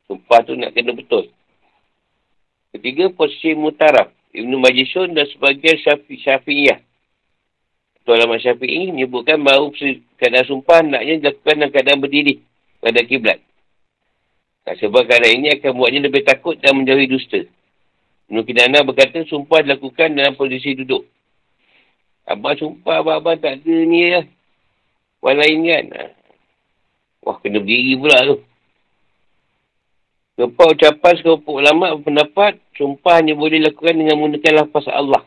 Sumpah tu nak kena betul. Ketiga, posisi mutaraf. Ibn Majisun dan sebagian syafi, Syafi'iyah. Tuan Ahmad Syafi'i menyebutkan bahawa keadaan sumpah naknya dilakukan dalam keadaan berdiri pada kiblat. Nah, sebab keadaan ini akan buatnya lebih takut dan menjauhi dusta. Ibn Kinana berkata, sumpah dilakukan dalam posisi duduk. Abang sumpah, abang-abang tak ada ni lah. Orang lain kan. Wah, kena berdiri pula tu. Kepak ucapan sekelompok ulama berpendapat, sumpah hanya boleh dilakukan dengan menggunakan lafaz Allah.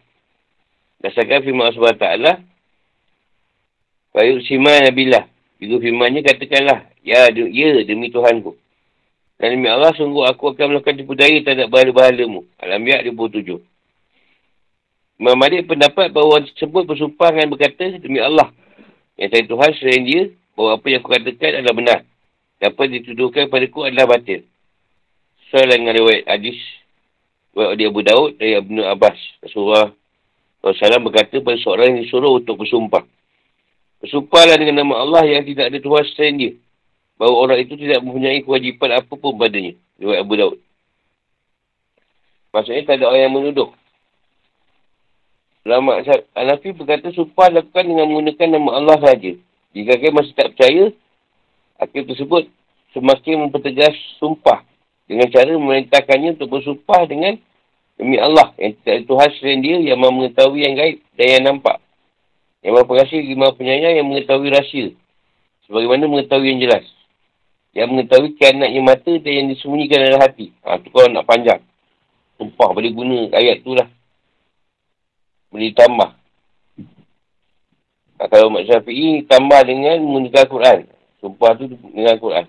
Dasarkan firman Allah SWT, Bayuk siman Nabilah. Juga firmannya katakanlah, Ya, ya demi Tuhanku. Dan demi Allah, sungguh aku akan melakukan tipu daya terhadap bahala-bahalamu. Al-Anbiya 27. Imam Malik pendapat bahawa orang tersebut bersumpah dengan berkata, demi Allah. Yang saya Tuhan selain dia, bahawa apa yang aku katakan adalah benar. Apa dituduhkan kepada ku adalah batil. Soal dengan riwayat hadis. Riwayat Abu Daud dari Abu Abbas. Rasulullah SAW berkata pada seorang yang disuruh untuk bersumpah. Bersumpahlah dengan nama Allah yang tidak ada Tuhan selain dia bahawa orang itu tidak mempunyai kewajipan apa pun padanya. Riwayat Abu Daud. Maksudnya tak ada orang yang menuduh. Ulama Hanafi berkata sumpah lakukan dengan menggunakan nama Allah saja. Jika kalian masih tak percaya, akhir tersebut semakin mempertegas sumpah dengan cara memerintahkannya untuk bersumpah dengan demi Allah yang tidak ada Tuhan selain dia yang mengetahui yang gaib dan yang nampak. Yang maha pengasih, yang maha penyayang yang mengetahui rahsia. Sebagaimana mengetahui yang jelas yang mengetahui kianatnya mata dan yang disembunyikan dalam hati. Ha, tu kalau nak panjang. Sumpah boleh guna ayat tu lah. Boleh tambah. Ha, kalau Mak Syafi'i tambah dengan menggunakan Quran. Sumpah tu dengan Quran.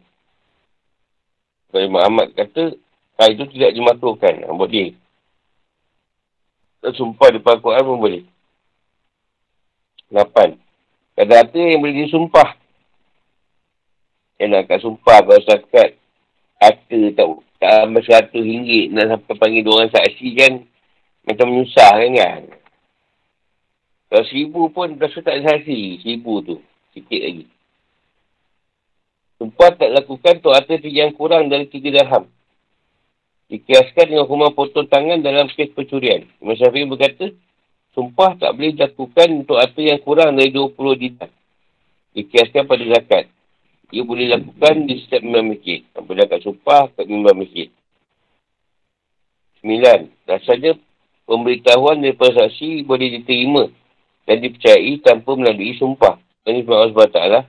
Kalau Mak Ahmad kata, ha, itu tidak dimakruhkan. Tak sumpah depan Quran pun boleh. Lapan. Kata-kata yang boleh disumpah yang nak kat sumpah kalau setakat kata tak, tak sampai seratus ringgit nak sampai panggil dua orang saksi kan macam menyusah kan kan. Kalau seribu pun rasa tak saksi. Seribu tu. Sikit lagi. Sumpah tak lakukan tu ada yang kurang dari tiga dirham. Dikiaskan dengan hukuman potong tangan dalam kes pencurian. Imam Syafi'i berkata, sumpah tak boleh dilakukan untuk harta yang kurang dari 20 dinar. Dikiaskan pada zakat ia boleh lakukan di setiap mimbar masjid. Apabila kat sumpah, kat mimbar masjid. Sembilan. Rasanya pemberitahuan daripada saksi boleh diterima dan dipercayai tanpa melalui sumpah. Ini firman Allah.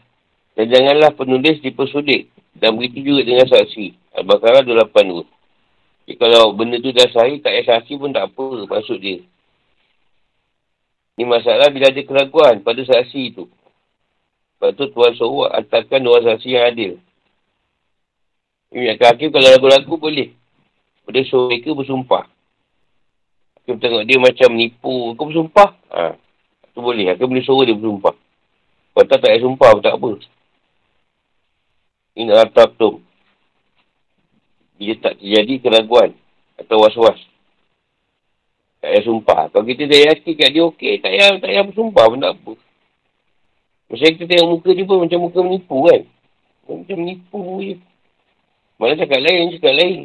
Dan janganlah penulis dipersudik. Dan begitu juga dengan saksi. Al-Baqarah 282. Jadi kalau benda tu dah sahih, tak payah saksi pun tak apa maksud dia. Ini masalah bila ada keraguan pada saksi itu. Sebab tu Tuhan suruh hantarkan dua saksi yang adil. Ini yang hakim kalau lagu-lagu boleh. Boleh suruh mereka bersumpah. Hakim tengok dia macam nipu. Kau bersumpah? Ha. Tu boleh. Hakim boleh suruh dia bersumpah. Kalau tak tak payah sumpah tak apa. Ini atab tu. Bila tak terjadi keraguan atau was-was. Tak payah sumpah. Kalau kita dah yakin kat dia okey, tak payah, tak payah bersumpah pun tak apa. Macam kita tengok muka dia pun macam muka menipu kan. Macam menipu je. Mana cakap lain, cakap lain.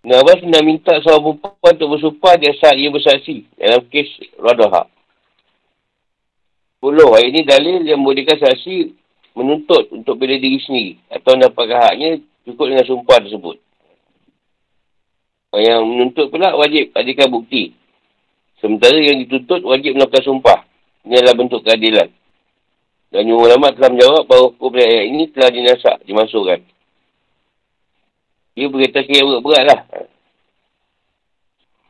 Nabas nak minta seorang perempuan untuk bersumpah dia saat ia bersaksi dalam kes Radha. Puluh, ayat ini dalil yang membolehkan saksi menuntut untuk bela diri sendiri atau dapatkan haknya cukup dengan sumpah tersebut. Yang menuntut pula wajib hadirkan bukti. Sementara yang dituntut wajib melakukan sumpah. Ini adalah bentuk keadilan. Dan ulama telah menjawab bahawa hukum ayat ini telah dinasak, dimasukkan. Dia berkaitan kira berat-berat lah.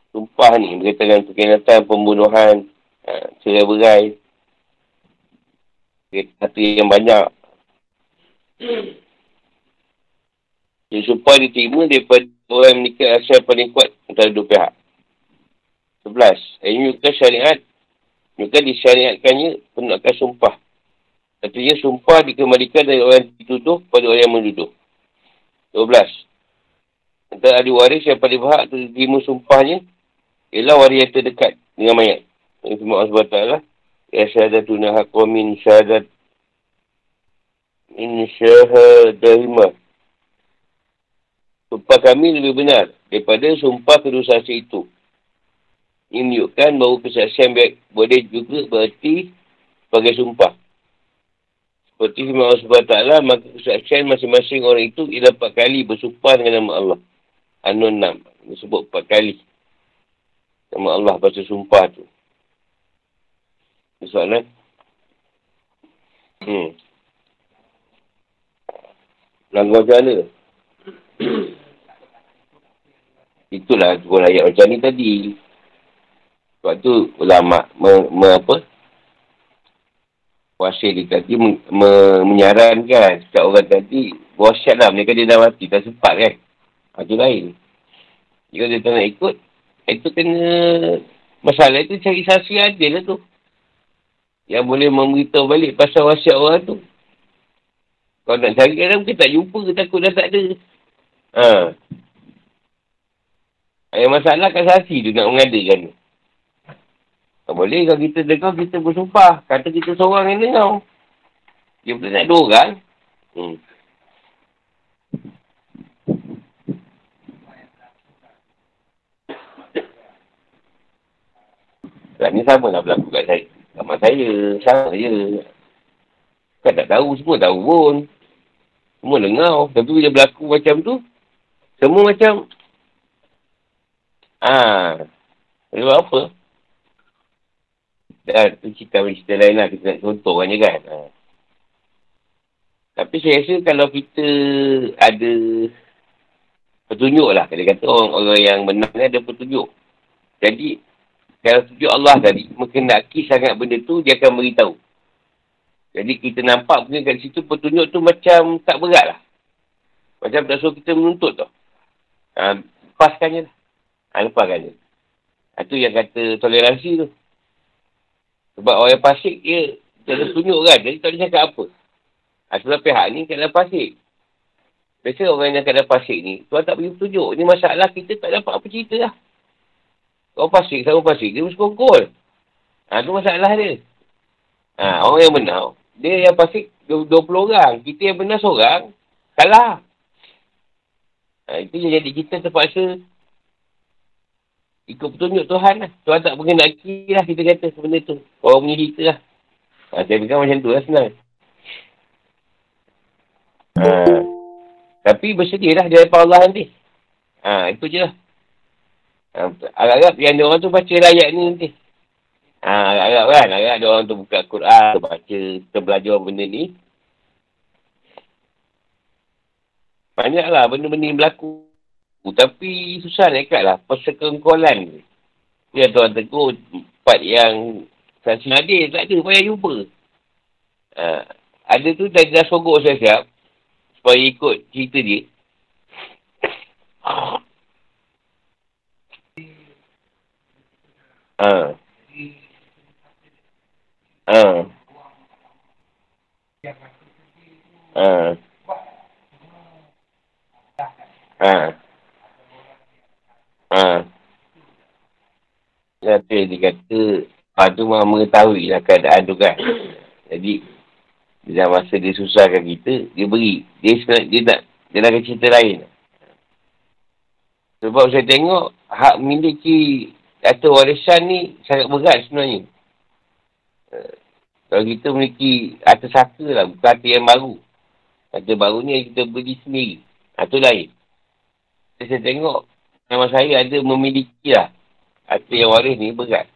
Sumpah ni berkaitan dengan perkenatan pembunuhan, ha, cerai berai, satu yang banyak. Yang sumpah diterima daripada orang yang menikah asal paling kuat antara dua pihak. Sebelas. Ini juga syariat. Juga disyariatkannya penolakan sumpah. Artinya sumpah dikembalikan dari orang yang dituduh kepada orang yang. Dua belas. Antara ahli waris yang paling berhak terima sumpahnya ialah waris yang terdekat dengan mayat. Yang firman Allah SWT Ya syahadatuna haqwa min syahadat min syahadahimah. Sumpah kami lebih benar daripada sumpah kedua itu. Ini menunjukkan bahawa kesaksian boleh juga berarti sebagai sumpah. Seperti firman Allah SWT, maka kesaksian masing-masing orang itu ialah empat kali bersumpah dengan nama Allah. Anun 6. Dia sebut empat kali. Nama Allah baca sumpah tu. Ini soalan. Hmm. Langgar macam mana? Itulah dua ayat macam ni tadi. Sebab tu ulama me, me apa? Puasa dia tadi me, me, menyarankan setiap orang tadi wasiat lah. Mereka dia dah mati. Tak sempat kan? Itu lain. Jika dia tak nak ikut, itu kena... Masalah itu cari saksi adil lah tu. Yang boleh memberitahu balik pasal wasiat orang tu. Kalau nak cari kadang mungkin tak jumpa ke takut dah tak ada. Ha. Yang masalah kan saksi tu nak mengadakan. Tak boleh kalau kita dengar kita bersumpah. Kata kita seorang yang dengar. Dia pun nak dua orang. Hmm. Sebab ni sama lah berlaku kat saya. Sama saya. Sama je. Kan tak tahu. Semua tahu pun. Semua dengar. Tapi bila berlaku macam tu. Semua macam. Ah, Sebab apa? Dan tu cerita-cerita lain lah. Kita nak contoh kan je kan. Ha. Tapi saya rasa kalau kita ada petunjuk lah. Kalau kata orang-orang yang benar ni ada petunjuk. Jadi kalau tujuh Allah tadi, mengendaki sangat benda tu, dia akan beritahu. Jadi kita nampak mungkin kat situ petunjuk tu macam tak berat lah. Macam tak suruh kita menuntut tu. Ha, lepaskannya lah. Ha, lepaskannya. Itu ha, yang kata toleransi tu. Sebab orang pasik dia, dia ada tunjuk kan. Jadi tak boleh cakap apa. Ha, sebab pihak ni kat dalam pasik. Biasa orang yang kat dalam pasik ni, tuan tak beri petunjuk. Ini masalah kita tak dapat apa cerita lah. Kau pasik, sama pasik. Dia bersekongkol. Ha, tu masalah dia. Ha, orang yang benar. Dia yang pasik 20 orang. Kita yang benar seorang. Kalah. Ha, itu yang jadi kita terpaksa ikut petunjuk Tuhan lah. Tuhan tak mengenaki lah kita kata benda tu. Orang punya cerita lah. Ha, saya fikir macam tu lah senang. Ha, tapi bersedia lah dia Allah nanti. Ha, itu je lah. Agak-agak yang dia orang tu baca ayat ni nanti. Ha, agak-agak kan. Agak dia orang tu buka Quran, baca, kita belajar benda ni. Banyaklah benda-benda yang berlaku. Tapi susah nak ikat lah. Persekongkolan. Dia tuan tegur empat yang saksi nadir. Tak ada, payah jumpa. Ha, ada tu dah, dah sogok saya siap. Supaya ikut cerita dia. Ha. Ha. Ha. Ha. Ha. Nanti dia kata, ah, tu mahu mengetahui lah keadaan tu kan. Jadi, dalam masa dia susahkan kita, dia beri. Dia sebenarnya, dia nak, dia nak cerita lain. Sebab saya tengok, hak memiliki atau warisan ni sangat berat sebenarnya. Uh, kalau kita memiliki harta saka lah, bukan harta yang baru. Harta baru ni yang kita beli sendiri. Itu ha, lain. Saya tengok, nama saya ada memiliki lah. Harta yang waris ni berat.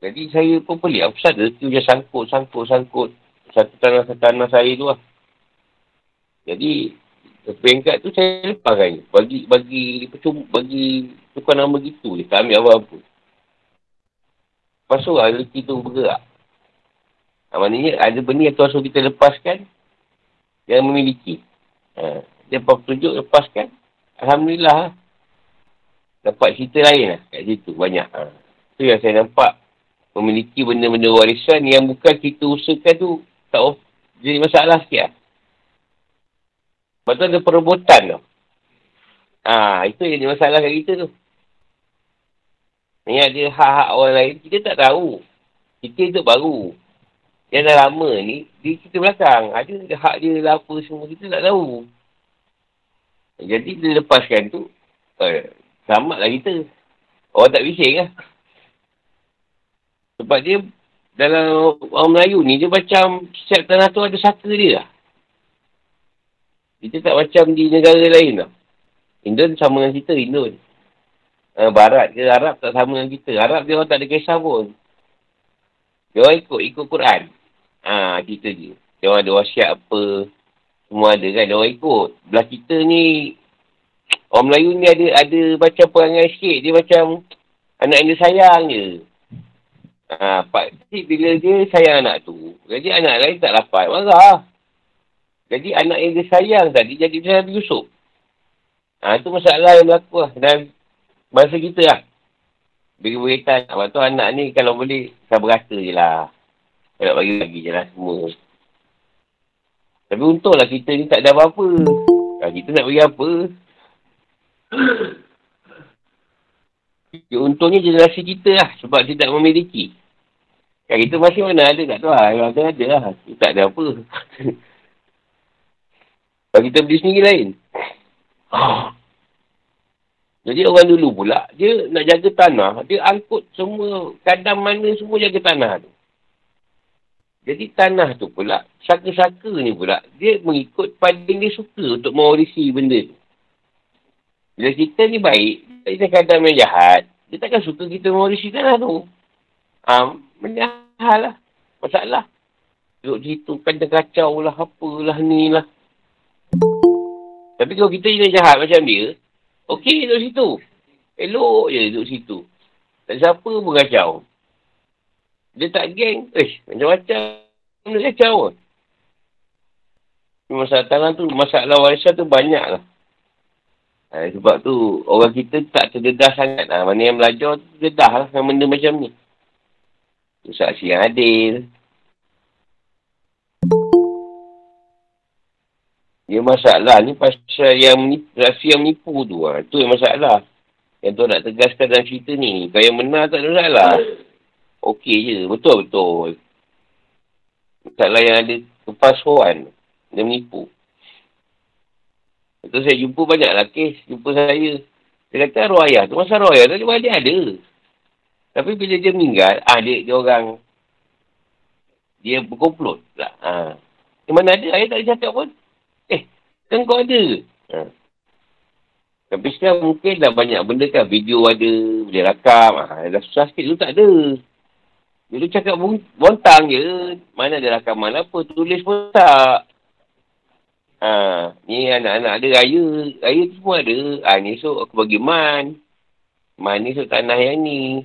Jadi saya pun pelik. Apa sahaja tu je sangkut, sangkut, sangkut. Satu tanah-tanah saya tu lah. Jadi, peringkat tu saya lepaskan. Bagi, bagi, percuma, bagi tukar nama gitu je. Tak ambil apa-apa. Lepas tu lah, rezeki tu bergerak. Ha, maknanya, ada benda yang Tuhan suruh kita lepaskan, yang memiliki. Ha, dia apa petunjuk, lepaskan. Alhamdulillah. Dapat cerita lain lah kat situ, banyak. Ha. Tu yang saya nampak, memiliki benda-benda warisan yang bukan kita usahakan tu, tak jadi masalah sikit lah. Lepas tu ada perebutan tu. Ha, itu yang jadi masalah kat kita tu. Ni ada hak-hak orang lain, kita tak tahu. Kita itu baru. Yang dah lama ni, di kita belakang. Ada hak dia lah apa semua, kita tak tahu. Jadi, dia lepaskan tu, eh, selamatlah kita. Orang tak bising lah. Sebab dia, dalam orang Melayu ni, dia macam setiap tanah tu ada saka dia lah. Kita tak macam di negara lain lah. Indon sama dengan kita, Indon. Uh, Barat ke Arab tak sama dengan kita. Arab dia orang tak ada kisah pun. Dia orang ikut, ikut Quran. Ha, kita je. Dia orang ada wasiat apa. Semua ada kan. Dia orang ikut. Belah kita ni, orang Melayu ni ada ada macam perangai sikit. Dia macam anak yang dia sayang je. Ha, Pak Cik bila dia sayang anak tu. Jadi anak lain tak dapat. Marah. Jadi anak yang dia sayang tadi jadi dia Nabi Yusuf. Ha, itu masalah yang berlaku lah. Dan bahasa kita lah. Bila berita, sebab tu anak ni kalau boleh, saya berkata je lah. Kalau bagi-bagi je lah semua. Tapi untunglah kita ni tak ada apa-apa. Kalau kita nak bagi apa. Ya, untungnya generasi kita lah. Sebab kita tak memiliki. Kan kita masih mana ada kat tu lah. Yang ada ada lah. Tak ada apa. Kalau kita beli sendiri lain. Jadi orang dulu pula, dia nak jaga tanah. Dia angkut semua, kadang mana semua jaga tanah tu. Jadi tanah tu pula, saka-saka ni pula, dia mengikut pada dia suka untuk mewarisi benda tu. Bila kita ni baik, kita kadang yang jahat, dia takkan suka kita mewarisi tanah tu. Ha, benda hal lah. Masalah. Duduk situ, kadang kacau lah, apalah ni lah. Tapi kalau kita ni jahat macam dia, okey duduk situ. Elok je duduk situ. Tak siapa pun kacau. Dia tak geng. Eh, macam-macam. Dia kacau pun. Masalah tangan tu, masalah warisan tu banyak lah. Ha, sebab tu, orang kita tak terdedah sangat lah. Mana yang belajar tu terdedah lah dengan benda macam ni. Saksi yang adil. Dia masalah ni pasal yang menipu, yang menipu tu lah. Tu yang masalah. Yang tu nak tegaskan dalam cerita ni. Kalau yang benar tak ada masalah. Okey je. Betul-betul. Masalah yang ada kepasuan. Dia menipu. Betul saya jumpa banyak lah kes. Jumpa saya. Dia kata roh ayah tu. Masa roh ayah tu dia ada. Tapi bila dia meninggal. Ah dia, dia orang. Dia berkomplot lah. Ah. Di mana ada? Ayah tak ada cakap pun. Eh. Kan kau ada. Ah. Tapi sekarang mungkin dah banyak benda kan. Video ada. Boleh rakam. Ah, dah susah sikit tu tak ada. Dia tu cakap bontang je. Mana ada rakaman apa. Tulis pun tak. Ha, ni anak-anak ada raya. Raya tu semua ada. Ha, ni esok aku bagi man. Man ni esok tanah yang ni.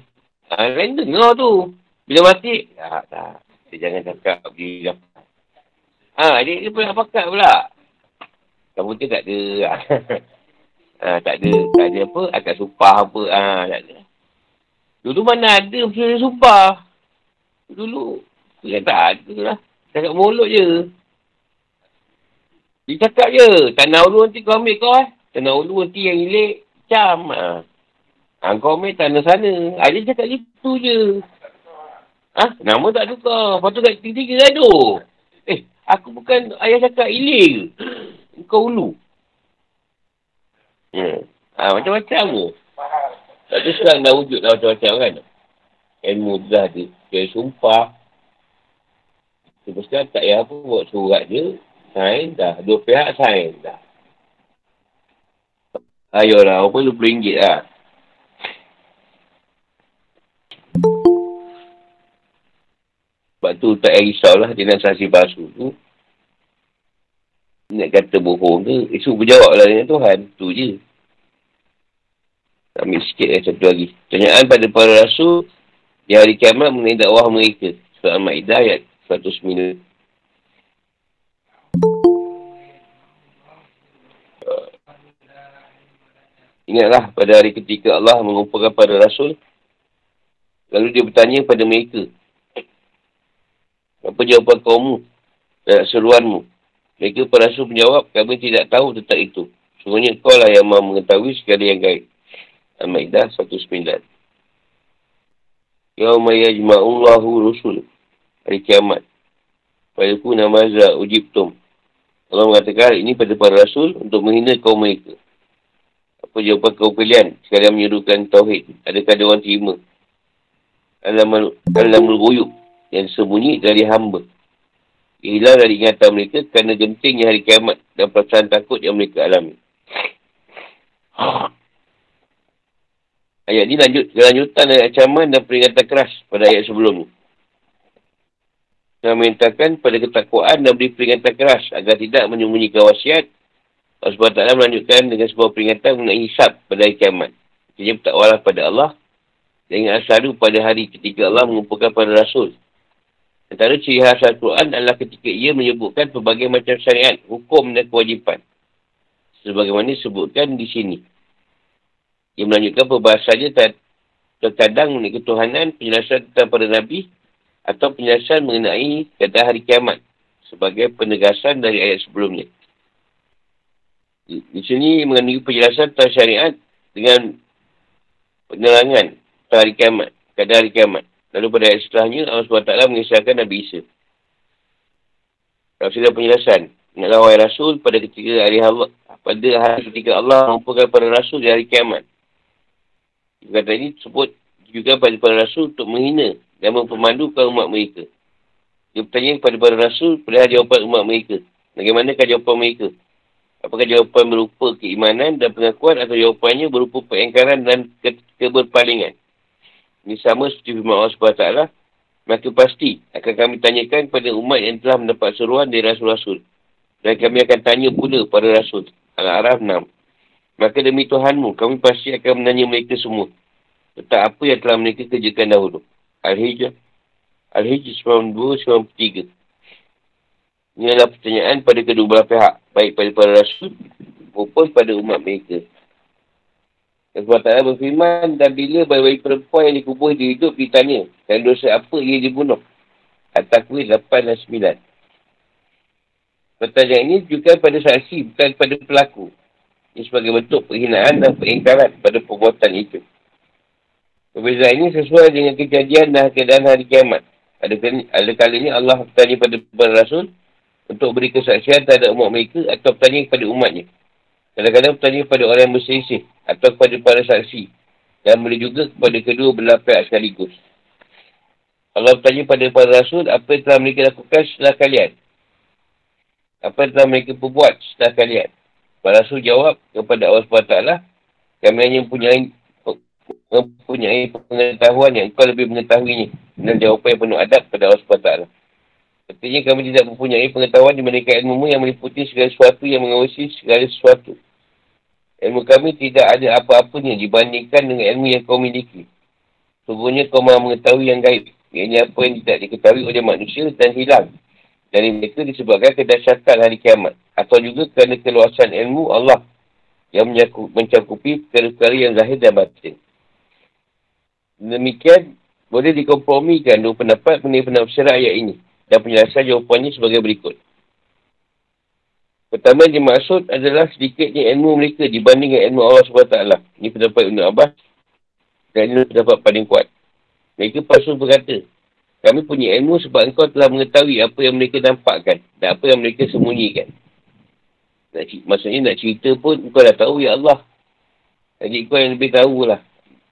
Ha, lain dengar tu. Bila mati. Tak, tak. Dia jangan cakap pergi dapat. Ha, dia, dia pula pakat pula. Kamu tu tak ada. ha, tak ada. Tak ada apa. Akad sumpah apa. Ha, tak ada. Dulu mana ada pasal sumpah. Dulu. Dia tak ada lah. Cakap mulut je. Dia cakap je. Tanah ulu nanti kau ambil kau eh. Tanah ulu nanti yang ilik, cam. Ha. ha kau main tanah sana. Ha, cakap gitu je. Ha? Nama tak tukar. Lepas tu kat tiga-tiga gaduh. Eh, aku bukan ayah cakap ilik Kau ulu. Hmm. Ha, macam-macam tu. Tak sekarang dah wujud dah macam-macam kan. Ilmu dah ada. Dia sumpah. Lepas sekarang tak payah apa buat surat je. Sign dah. Dua pihak sign dah. Ayolah, apa lu ringgit lah. Sebab tu tak payah risaulah dia nak saksi palsu tu. Nak kata bohong ke, esok berjawab lah dengan Tuhan. Tu je. Ambil sikit eh, satu lagi. Tanyaan pada para rasul di hari kiamat mengenai dakwah mereka. Surah Al-Ma'idah ayat 109. Ingatlah pada hari ketika Allah mengumpulkan pada Rasul. Lalu dia bertanya pada mereka. Apa jawapan kaummu dan seruanmu? Mereka para Rasul menjawab, kami tidak tahu tentang itu. Semuanya kau lah yang mahu mengetahui segala yang gaib. Al-Ma'idah 109. Yawma yajma'ullahu rusul. Hari kiamat. Fayuku namaza ujibtum. Allah mengatakan ini pada para rasul untuk menghina kaum mereka. Jawapan kaum kalian sekalian menyuruhkan Tauhid? Adakah dia orang terima? Alamul guyub yang sembunyi dari hamba. Hilang dari ingatan mereka kerana gentingnya hari kiamat dan perasaan takut yang mereka alami. Ayat ini lanjut kelanjutan dari ancaman dan peringatan keras pada ayat sebelum ni. Yang memintakan pada ketakwaan dan beri peringatan keras agar tidak menyembunyikan wasiat. Allah SWT melanjutkan dengan sebuah peringatan mengenai hisap pada hari kiamat. Jadi bertakwalah pada Allah dan ingat selalu pada hari ketika Allah mengumpulkan para rasul. Antara ciri khas Al-Quran adalah ketika ia menyebutkan pelbagai macam syariat, hukum dan kewajipan. Sebagaimana disebutkan di sini. Ia melanjutkan perbahasannya terkadang mengenai ketuhanan, penjelasan tentang para Nabi atau penjelasan mengenai kata hari kiamat sebagai penegasan dari ayat sebelumnya. Di, sini mengandungi penjelasan tentang syariat dengan penerangan tentang hari kiamat, kata hari kiamat. Lalu pada ayat setelahnya, Allah SWT mengisahkan Nabi Isa. Kalau sudah penjelasan, Ingatlah wahai Rasul pada ketika hari Allah, pada hari ketika Allah mengumpulkan para Rasul di hari kiamat. Kata ini sebut juga pada para rasul untuk menghina dan mempermalukan umat mereka. Dia bertanya kepada para rasul pada jawapan umat mereka. Bagaimanakah jawapan mereka? Apakah jawapan berupa keimanan dan pengakuan atau jawapannya berupa pengingkaran dan ke- keberpalingan? Ini sama seperti firman Allah SWT. Maka pasti akan kami tanyakan kepada umat yang telah mendapat seruan dari Rasul-Rasul. Dan kami akan tanya pula pada Rasul. Al-Araf 6. Maka demi Tuhanmu, kami pasti akan menanya mereka semua. Tentang apa yang telah mereka kerjakan dahulu. Al-Hijjah. Al-Hijjah 92-93. Ini adalah pertanyaan pada kedua belah pihak. Baik pada para rasul maupun pada umat mereka. Dan sebab tak berfirman dan bila bayi-bayi perempuan yang dikubur dia hidup ditanya. Dan dosa apa ia dibunuh. At-Takwid 8 dan 9. Pertanyaan ini juga pada saksi bukan pada pelaku. Ini sebagai bentuk penghinaan dan pengingkaran pada perbuatan itu. Perbezaan ini sesuai dengan kejadian dan keadaan hari kiamat. Ada, ada kalinya Allah bertanya pada para rasul untuk beri kesaksian terhadap umat mereka atau bertanya kepada umatnya. Kadang-kadang bertanya kepada orang yang berselisih atau kepada para saksi. Dan boleh juga kepada kedua belah pihak sekaligus. Allah bertanya pada para rasul apa yang telah mereka lakukan setelah kalian. Apa yang telah mereka perbuat setelah kalian. Para Rasul jawab kepada Allah SWT, kami hanya mempunyai, mempunyai pengetahuan yang kau lebih mengetahuinya. Dan jawapan yang penuh adab kepada Allah SWT. Artinya kami tidak mempunyai pengetahuan di mereka ilmu yang meliputi segala sesuatu yang mengawasi segala sesuatu. Ilmu kami tidak ada apa-apanya dibandingkan dengan ilmu yang kau miliki. Sungguhnya kau mahu mengetahui yang gaib. Ini apa yang tidak diketahui oleh manusia dan hilang dari mereka disebabkan kedahsyatan hari kiamat. Atau juga kerana keluasan ilmu Allah yang mencakupi perkara-perkara yang zahir dan batin. Demikian, boleh dikompromikan dua pendapat mengenai penafsiran ayat ini. Dan penjelasan jawapannya sebagai berikut. Pertama yang dimaksud adalah sedikitnya ilmu mereka dibandingkan ilmu Allah SWT. Ini pendapat Ibn Abbas. Dan ini pendapat paling kuat. Mereka pasal berkata, kami punya ilmu sebab engkau telah mengetahui apa yang mereka nampakkan dan apa yang mereka sembunyikan. Nak, maksudnya nak cerita pun engkau dah tahu ya Allah. Jadi kau yang lebih tahulah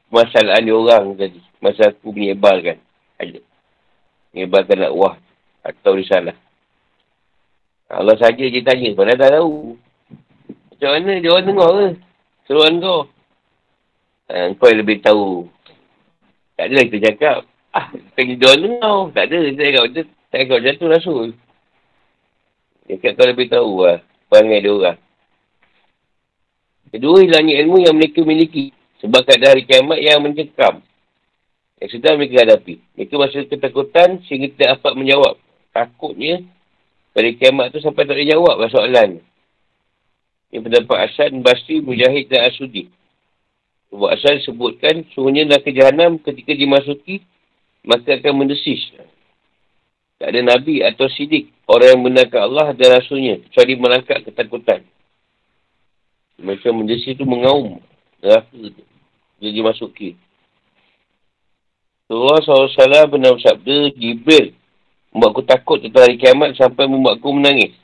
masalah dia orang tadi. Masa aku menyebarkan. Menyebarkan dakwah atau risalah. Allah saja dia tanya. Mana tak tahu. Macam mana dia orang dengar ke? Seruan kau. Ha, kau yang lebih tahu. Tak ada kita cakap. Ah, pengen dia orang dengar. Tak ada. Kita cakap macam tu. Cakap macam tu rasul. Cakap kau lebih tahu lah. Perangai dia orang. Kedua, hilangnya ilmu yang mereka miliki. Sebab keadaan hari kiamat yang mencekam. Yang sedang mereka hadapi. Mereka masih ketakutan sehingga tidak dapat menjawab. Takutnya dari kiamat tu sampai tak boleh jawab lah soalan. Ini pendapat Hasan, Basri, Mujahid dan Asudi. Sebab Hasan sebutkan, suhunya nak ke jahannam ketika dimasuki, maka akan mendesis. Tak ada Nabi atau Sidik, orang yang benarkan Allah dan Rasulnya, kecuali merangkak ketakutan. Mereka mendesis tu mengaum. Tu. Dia dimasuki. Rasulullah SAW benar sabda, Jibril membuatku takut tentang hari kiamat sampai membuatku menangis.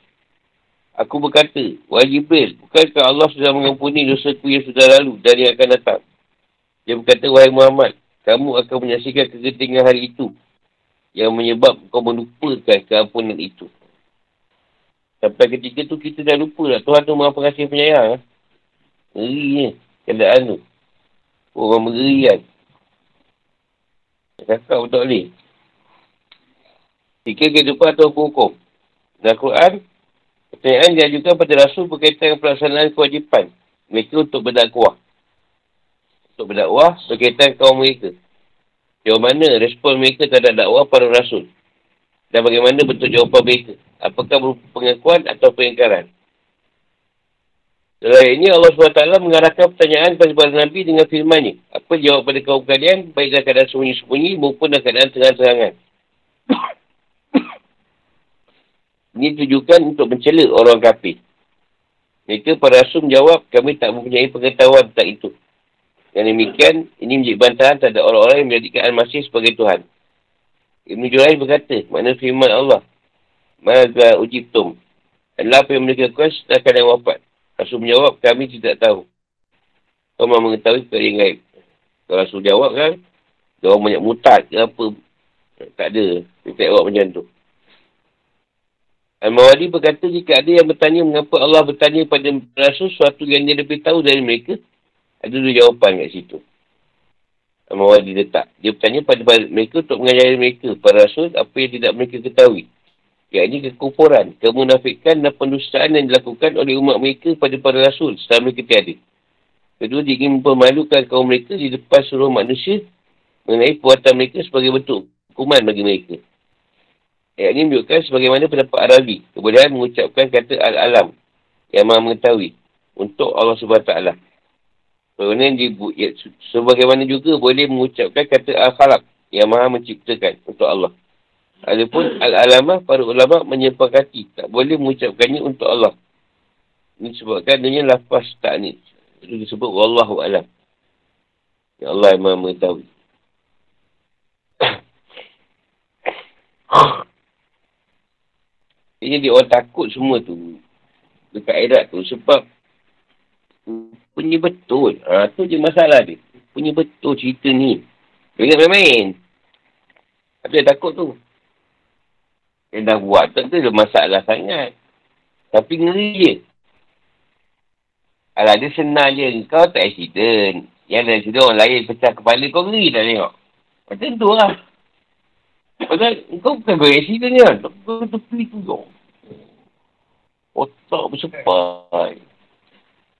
Aku berkata, Wahai Jibril, bukankah Allah sudah mengampuni dosaku yang sudah lalu dan yang akan datang? Dia berkata, Wahai Muhammad, kamu akan menyaksikan kegentingan hari itu yang menyebab kau melupakan keampunan itu. Sampai ketika tu kita dah lupa lah. Tuhan tu maha pengasih penyayang. Ngerinya keadaan tu. Orang mengerian. Cakap betul boleh. Fikir kehidupan atau hukum. Dalam Quran, pertanyaan diajukan pada Rasul berkaitan dengan pelaksanaan kewajipan mereka untuk berdakwah. Untuk berdakwah berkaitan kaum mereka. Jauh mana respon mereka terhadap dakwah para Rasul. Dan bagaimana bentuk jawapan mereka. Apakah berupa pengakuan atau pengingkaran. Selain ini Allah SWT mengarahkan pertanyaan kepada Nabi dengan firman Apa jawab pada kaum kalian baik dalam keadaan sembunyi-sembunyi maupun dalam keadaan terang-terangan. Ini tujukan untuk mencela orang kafir. Mereka para rasul menjawab, kami tak mempunyai pengetahuan tentang itu. Yang demikian, ini menjadi bantahan terhadap orang-orang yang menjadikan Al-Masih sebagai Tuhan. Ibn Jurayl berkata, mana firman Allah? Maka ujibtum. Adalah apa yang mereka lakukan setelah kalian wafat. Rasul menjawab, kami tidak tahu. Kau mahu mengetahui perkara yang gaib. Kalau Rasul jawab kan, dia orang banyak mutat ke apa. Tak ada. Dia tak jawab macam tu. Al-Mawadi berkata jika ada yang bertanya mengapa Allah bertanya pada Rasul sesuatu yang dia lebih tahu dari mereka, ada dua jawapan kat situ. Al-Mawadi letak. Dia bertanya pada mereka untuk mengajari mereka, para Rasul, apa yang tidak mereka ketahui. Yang ini kekufuran, kemunafikan dan pendustaan yang dilakukan oleh umat mereka pada para Rasul setelah mereka tiada. Kedua, dia ingin mempermalukan kaum mereka di depan seluruh manusia mengenai perbuatan mereka sebagai bentuk hukuman bagi mereka. Ayat ini menunjukkan sebagaimana pendapat Arabi. Kemudian mengucapkan kata Al-Alam yang maha mengetahui untuk Allah SWT. Kemudian ya, sebagaimana juga boleh mengucapkan kata Al-Khalaq yang maha menciptakan untuk Allah. Adapun Al-Alamah, para ulama menyepakati tak boleh mengucapkannya untuk Allah. Ini sebabkan adanya lafaz ta'nid. Itu disebut Wallahu Alam. Ya Allah yang maha mengetahui. Ini dia orang takut semua tu. Dekat akhirat tu. Sebab punya betul. Ha, tu je masalah dia. Punya betul cerita ni. Dia main-main. Tapi dia takut tu. Dia dah buat tak tu dia masalah sangat. Tapi ngeri je. Alah dia senang je. Kau tak accident. Yang ada accident orang lain pecah kepala kau ngeri tak tengok. Macam tu lah. Pasal kau bukan kau accident kan. Kau tepi tu kau. Otak bersepai.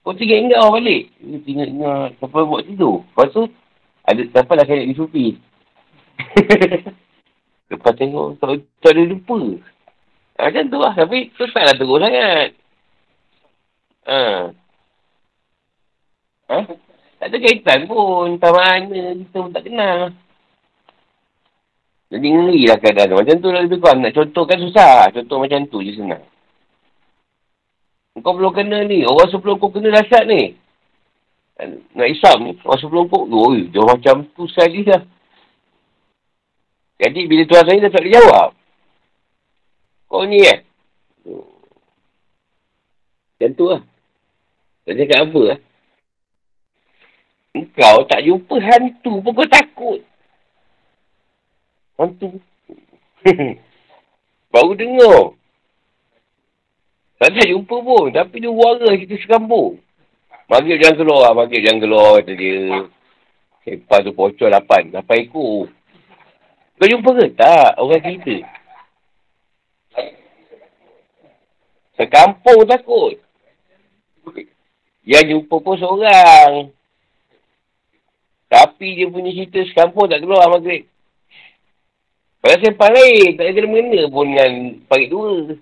Kau tinggal ingat orang balik. Kau tinggal ingat siapa buat tidur. Lepas tu, ada siapa lah kaya di supi. Lepas tengok, tak, tak ada lupa. Macam tu lah. Tapi tu taklah teruk sangat. Ha. Ha? Tak ada kaitan pun. Tak mana. Kita pun tak kenal. Jadi ngeri lah keadaan Macam tu lah lebih kurang. Nak contohkan susah. Contoh macam tu je senang. Kau belum kena ni. Orang sebelum kau kena dahsyat ni. Nak isam ni. Orang sebelum kau. Oi, dia macam tu sekali dah. Jadi bila tuan saya dah tak boleh jawab. Kau ni kan? Macam tu lah. Tak cakap apa lah. Engkau tak jumpa hantu pun kau takut. Hantu. Baru dengar. Tak ada jumpa pun. Tapi dia wara kita sekambung. Maghrib jangan keluar lah. Maghrib jangan keluar kata dia. Lepas tu pocor lapan. Lapan ekor. Kau jumpa ke? Tak. Orang kita. Sekampung takut. Yang jumpa pun seorang. Tapi dia punya cerita sekampung tak keluar maghrib. Padahal sempang lain. Tak ada kena-mengena pun dengan parit dua.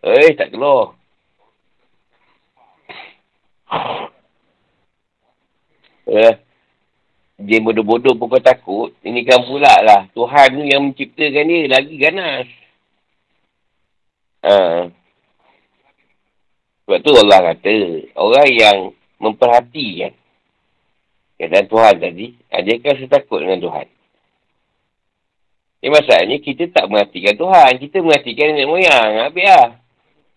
Eh, tak keluar. Eh, dia bodoh-bodoh pun kau takut. Ini kan pula lah. Tuhan tu yang menciptakan dia lagi ganas. Ha. Sebab tu Allah kata, orang yang memperhatikan keadaan Tuhan tadi, dia akan setakut dengan Tuhan. Ini masalahnya kita tak mengertikan Tuhan. Kita mengertikan nenek moyang. Habis lah.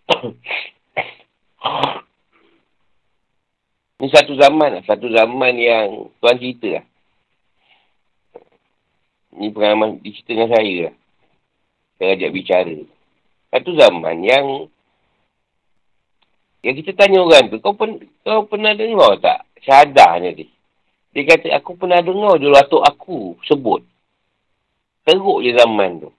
Ini satu zaman lah. Satu zaman yang Tuhan cerita lah. Ini pengalaman cerita dengan saya lah. Saya ajak bicara. Satu zaman yang yang kita tanya orang tu, kau, pen, kau pernah dengar tak syahadahnya dia? Dia kata, aku pernah dengar dulu atuk aku sebut. Teruk je zaman tu.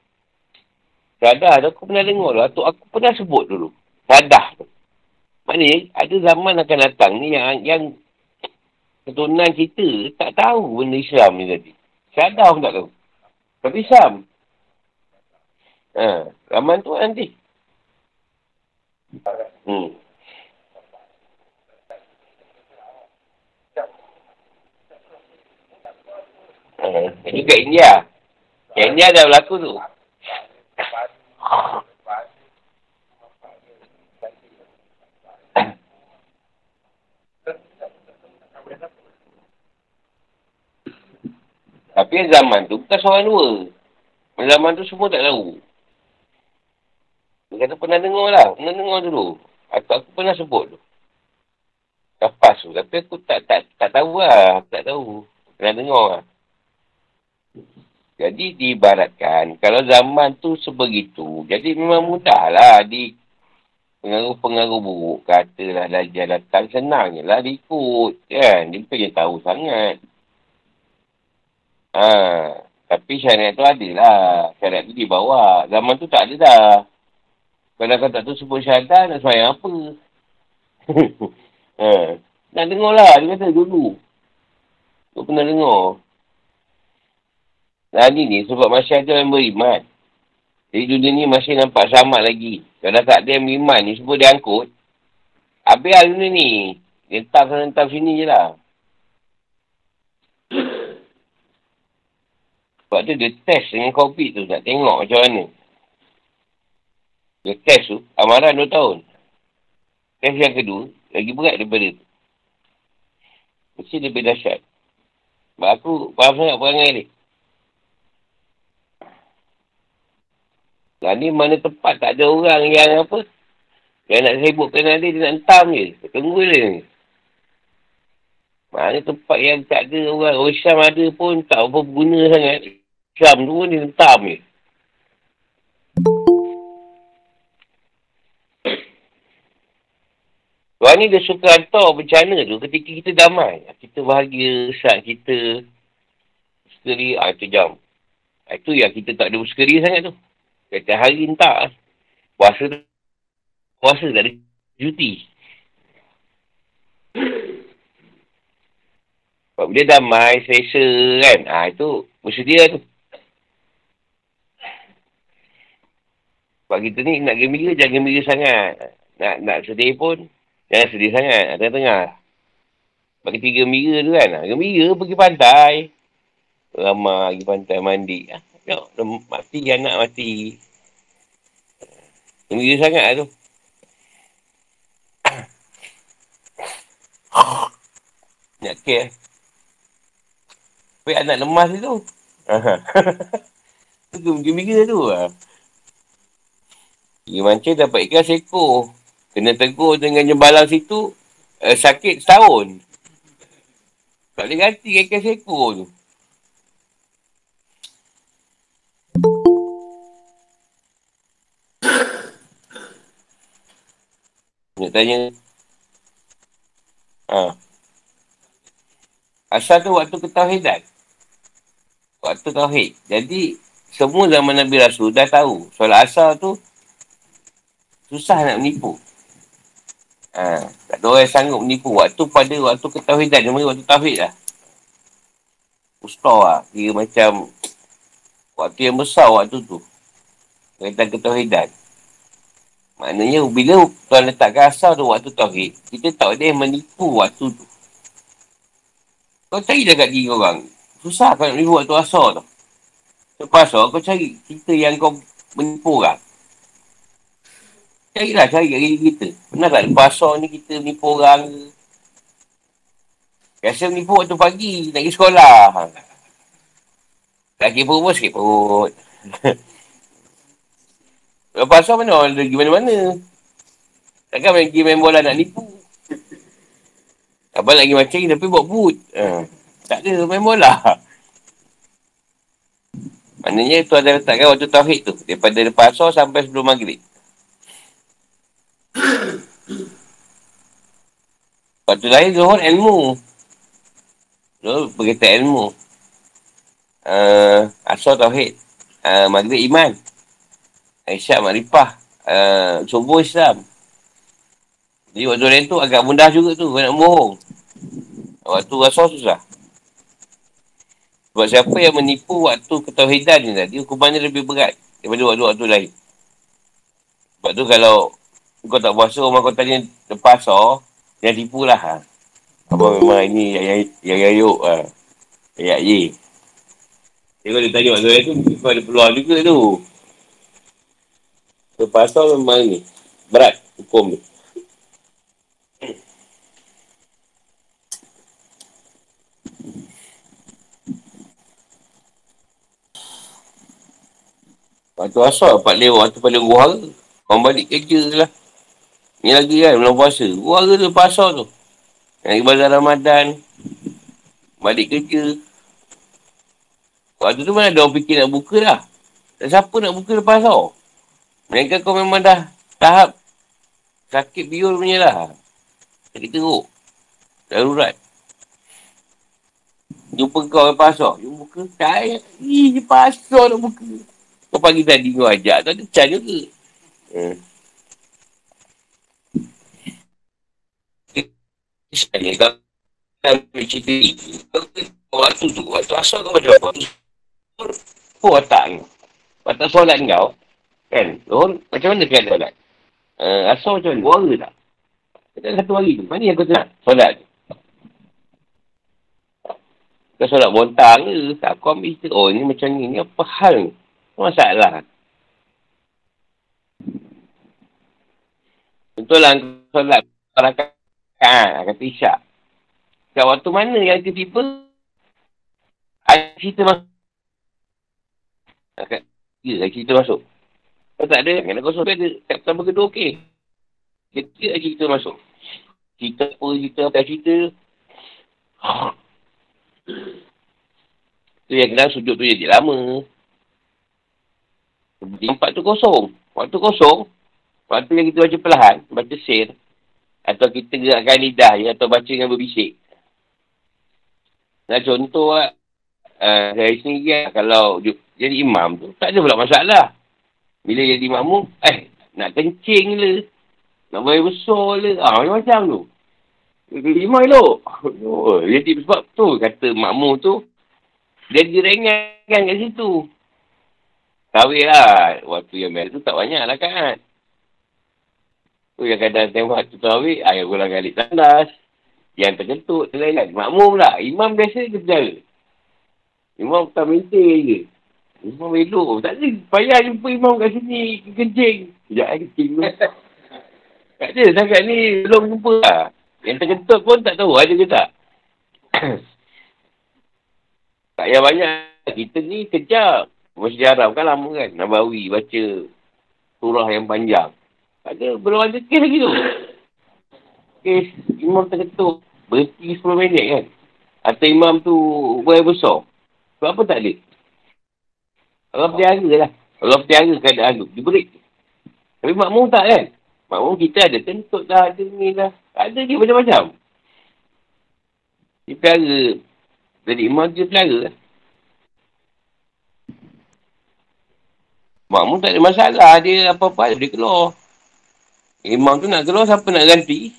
Syahadah tu aku pernah dengar dulu. Atuk aku pernah sebut dulu. Syahadah tu. Maknanya, ada zaman akan datang ni yang, yang keturunan kita tak tahu benda Islam ni tadi. Syahadah pun tak tahu. Tapi Islam. Ha, zaman tu nanti. Hmm. Ha, juga India. India dah berlaku tu. Tapi zaman tu bukan seorang dua. Zaman tu semua tak tahu. Dia kata pernah dengar lah. Pernah dengar dulu. Aku, aku pernah sebut tu. Lepas tu. Tapi aku tak tak tak tahu lah. Aku tak tahu. Pernah dengar lah. Jadi diibaratkan. Kalau zaman tu sebegitu. Jadi memang mudah lah. Di pengaruh-pengaruh buruk. Katalah dah datang. Senang je lah diikut. Kan? Dia punya tahu sangat. Ha, tapi syariat tu ada lah. Syariat tu dibawa. Zaman tu tak ada dah. Kalau kau tak tu sebut syahadah, nak semayang apa? ha. Nak dengar lah. Dia kata dulu. Kau pernah dengar. Nah ni ni sebab masih ada yang beriman. Jadi dunia ni masih nampak sama lagi. Kalau tak ada yang beriman ni, sebut dia angkut. Habis lah dunia ni. Dia entah sini je lah. Sebab tu dia test dengan COVID tu nak tengok macam mana. Dia test tu, amaran 2 tahun. Test yang kedua, lagi berat daripada tu. Mesti lebih dahsyat. Sebab aku faham sangat perangai ni. Dan ni mana tempat tak ada orang yang apa. Yang nak sibukkan dia, dia nak entam je. Tunggu dia ni. Mana tempat yang tak ada orang. Orang Syam ada pun tak apa guna sangat. Syam tu pun dia hentam je. Tuhan ni dia suka hantar bencana tu ketika kita damai. Kita bahagia, saat kita sekeri, ah, itu jam. Ah, itu yang kita tak ada bersekeri sangat tu. Kata hari entah. Puasa tu. Puasa tak ada cuti. Sebab dia damai, selesa kan. Ah itu bersedia tu. Sebab kita ni nak gembira, jangan gembira sangat. Nak nak sedih pun, jangan sedih sangat. Tengah-tengah. Bagi tiga gembira tu kan. Gembira pergi pantai. Ramai pergi pantai mandi. Ah, tengok mati anak mati. Gembira sangat lah tu. Nak care tapi eh. anak lemas tu? Tu gembira tu lah. Dia mancing dapat ikan seko kena tegur dengan jembalang situ uh, sakit setahun. Tak boleh ganti ikan seko tu. Nak tanya. Ha. Asal tu waktu ketauhidan. Waktu tauhid. Jadi, semua zaman Nabi Rasul dah tahu. Solat asal tu susah nak menipu. Ha. Tak ada orang yang sanggup menipu. Waktu pada waktu ketauhidan. Dia waktu tauhid lah. Ustaz lah. Kira macam waktu yang besar waktu tu. Kaitan ketauhidan. Maknanya bila Tuhan letakkan asal tu waktu tauhid, kita tak boleh menipu waktu tu. Kau cari dekat diri orang. Susah kau nak menipu waktu asal tu. Lepas asal kau cari cerita yang kau menipu orang. Carilah cari kat diri kita. Pernah tak lepas asal ni kita menipu orang ke? Biasa menipu waktu pagi, nak pergi sekolah. Lagi perut pun sikit perut. Lepas asal mana orang pergi mana-mana. Takkan pergi main bola nak nipu. Abang lagi macam ni tapi buat boot. Ha. Tak ada main bola. Maknanya tu ada letakkan waktu tauhid tu. Daripada lepas asal sampai sebelum maghrib. Waktu lahir zuhur ilmu. Zuhur berkaitan ilmu. Uh, asal tauhid. Uh, maghrib iman. Aisyah Makrifah. Uh, subuh Islam. Jadi waktu lain tu agak mudah juga tu. Kau nak bohong. Waktu rasa susah. Sebab siapa yang menipu waktu ketauhidan ni tadi, hukumannya lebih berat daripada waktu-waktu lain. Sebab tu kalau kau tak puasa, orang kau tanya lepas so, jangan tipu lah. Ha. Apa memang ini yang yang yayuk. Ha. Ayat ye. Kalau dia tanya waktu lain tu, kau ada peluang juga tu. Terpasal memang ni. Berat hukum ni. Waktu asal dapat lewat waktu paling guhara. Orang balik kerja lah. Ni lagi kan belum puasa. Guhara tu pasal tu. Yang ibadah Ramadan. Balik kerja. Waktu tu mana ada orang fikir nak buka dah. Siapa nak buka lepas tau. Mereka kau memang dah tahap sakit biul punya lah. Sakit teruk. Darurat. Jumpa kau yang pasok. Jumpa buka. Tak Ih, pasok nak buka. Kau pagi tadi kau ajak. Tak ada can juga. Hmm. Saya kau cerita ni. Waktu tu, waktu asal kau macam apa? Kau ni. Watak solat kau. Kan? Zuhur, macam mana kan solat? Uh, asal macam mana? Buara tak? Kita satu hari tu. Mana yang kau nak solat? Kau solat bontang ke? Tak kau ambil cerita. Oh, ni macam ni. Ni apa hal ni? Masalah. Betul lah solat rakaat. Ha, kata isyak. Kat waktu mana yang tiba-tiba ada cerita masuk? Ya, cerita masuk. Kalau tak ada, kena kosong ada. Tak pertama kedua, okey. Kita lagi kita masuk. Cerita apa, cerita apa, cerita. tu yang kena sujud tu jadi lama. Tempat tu kosong. Waktu kosong, waktu yang kita baca perlahan, baca sir, atau kita gerakkan lidah ya, atau baca dengan berbisik. Nah contoh lah, uh, dari sini lah, kalau jadi imam tu, tak ada pula masalah. Bila jadi makmum, eh, nak kencing le. Nak bayar besar le. Ah, macam-macam tu. Lima elok. Oh, jadi sebab tu kata makmum tu, dia direngankan kat situ. Kawin lah. Waktu yang biasa tu tak banyak lah kan. Tu yang kadang tembak tu kawin, ayah pulang kali tandas. Yang terkentut, terlain Makmum lah. Imam biasa dia berjara. Imam tak maintain je. Imam elok. Tak ada. Payah jumpa imam kat sini. Kencing. Sekejap lah kencing tu. tak ada. Sangat ni belum jumpa lah. Yang terkentut pun tak tahu ada ke tak. tak payah banyak. Kita ni kejap. Masjid Haram kan lama kan. Nabawi baca surah yang panjang. Ada belum ada kes lagi tu. Kes imam terketuk. Berhenti 10 minit kan. Atau imam tu beraya besar. Sebab apa tak ada? Allah pertiaga lah. Allah pertiaga keadaan tu. Dia break. Tapi makmum tak kan? Makmum kita ada kentut dah, ada ni dah. Ada dia macam-macam. Dia pelara. Jadi imam dia pelara lah. Makmum tak ada masalah. Dia apa-apa dia keluar. Imam tu nak keluar, siapa nak ganti?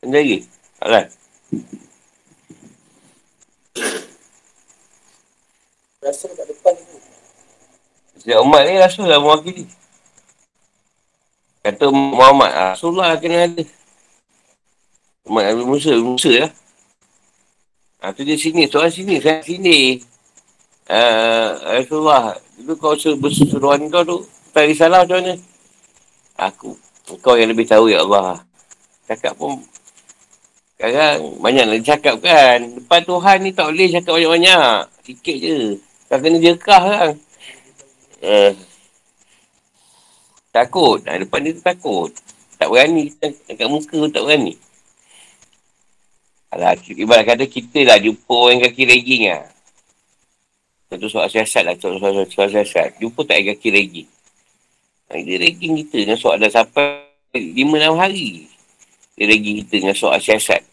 Sendiri. Alat. Rasa kat depan tu. Setiap umat ni Rasul lah mewakili. Kata Muhammad, Rasul lah kena ada. Umat Nabi Musa, Musa lah. Ha, tu dia sini, soal sini, saya sini. Uh, Rasulullah, dulu kau berseruan kau tu, tak risalah macam mana? Aku. Kau yang lebih tahu ya Allah. Cakap pun sekarang banyak nak cakap kan. Depan Tuhan ni tak boleh cakap banyak-banyak. Sikit je. Kau kena jekah kan. Uh, takut. Nah, depan dia tu takut. Tak berani. Dekat muka tu tak berani. Alah, ibarat kata kita lah jumpa orang kaki regging lah. Satu soal siasat lah. Soal, soal, soal, siasat. Jumpa tak kaki regging. Ha, dia ranking kita dengan soal dah sampai 5-6 hari. Dia ranking kita dengan soal siasat.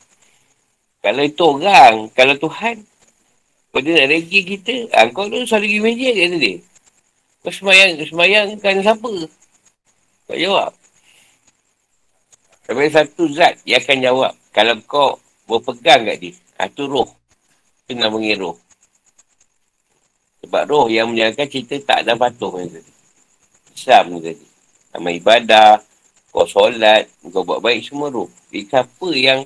Kalau itu orang, kalau Tuhan, kalau dia nak ranking kita, ha, kau tu selalu pergi meja je kata dia. Kau semayang, semayang kan siapa? Kau jawab. Tapi satu zat dia akan jawab. Kalau kau berpegang kat dia, ha, tu roh. Itu namanya roh. Sebab roh yang menjalankan cerita tak ada patuh. Islam ni tadi. Amal ibadah, kau solat, kau buat baik semua roh. Jadi siapa yang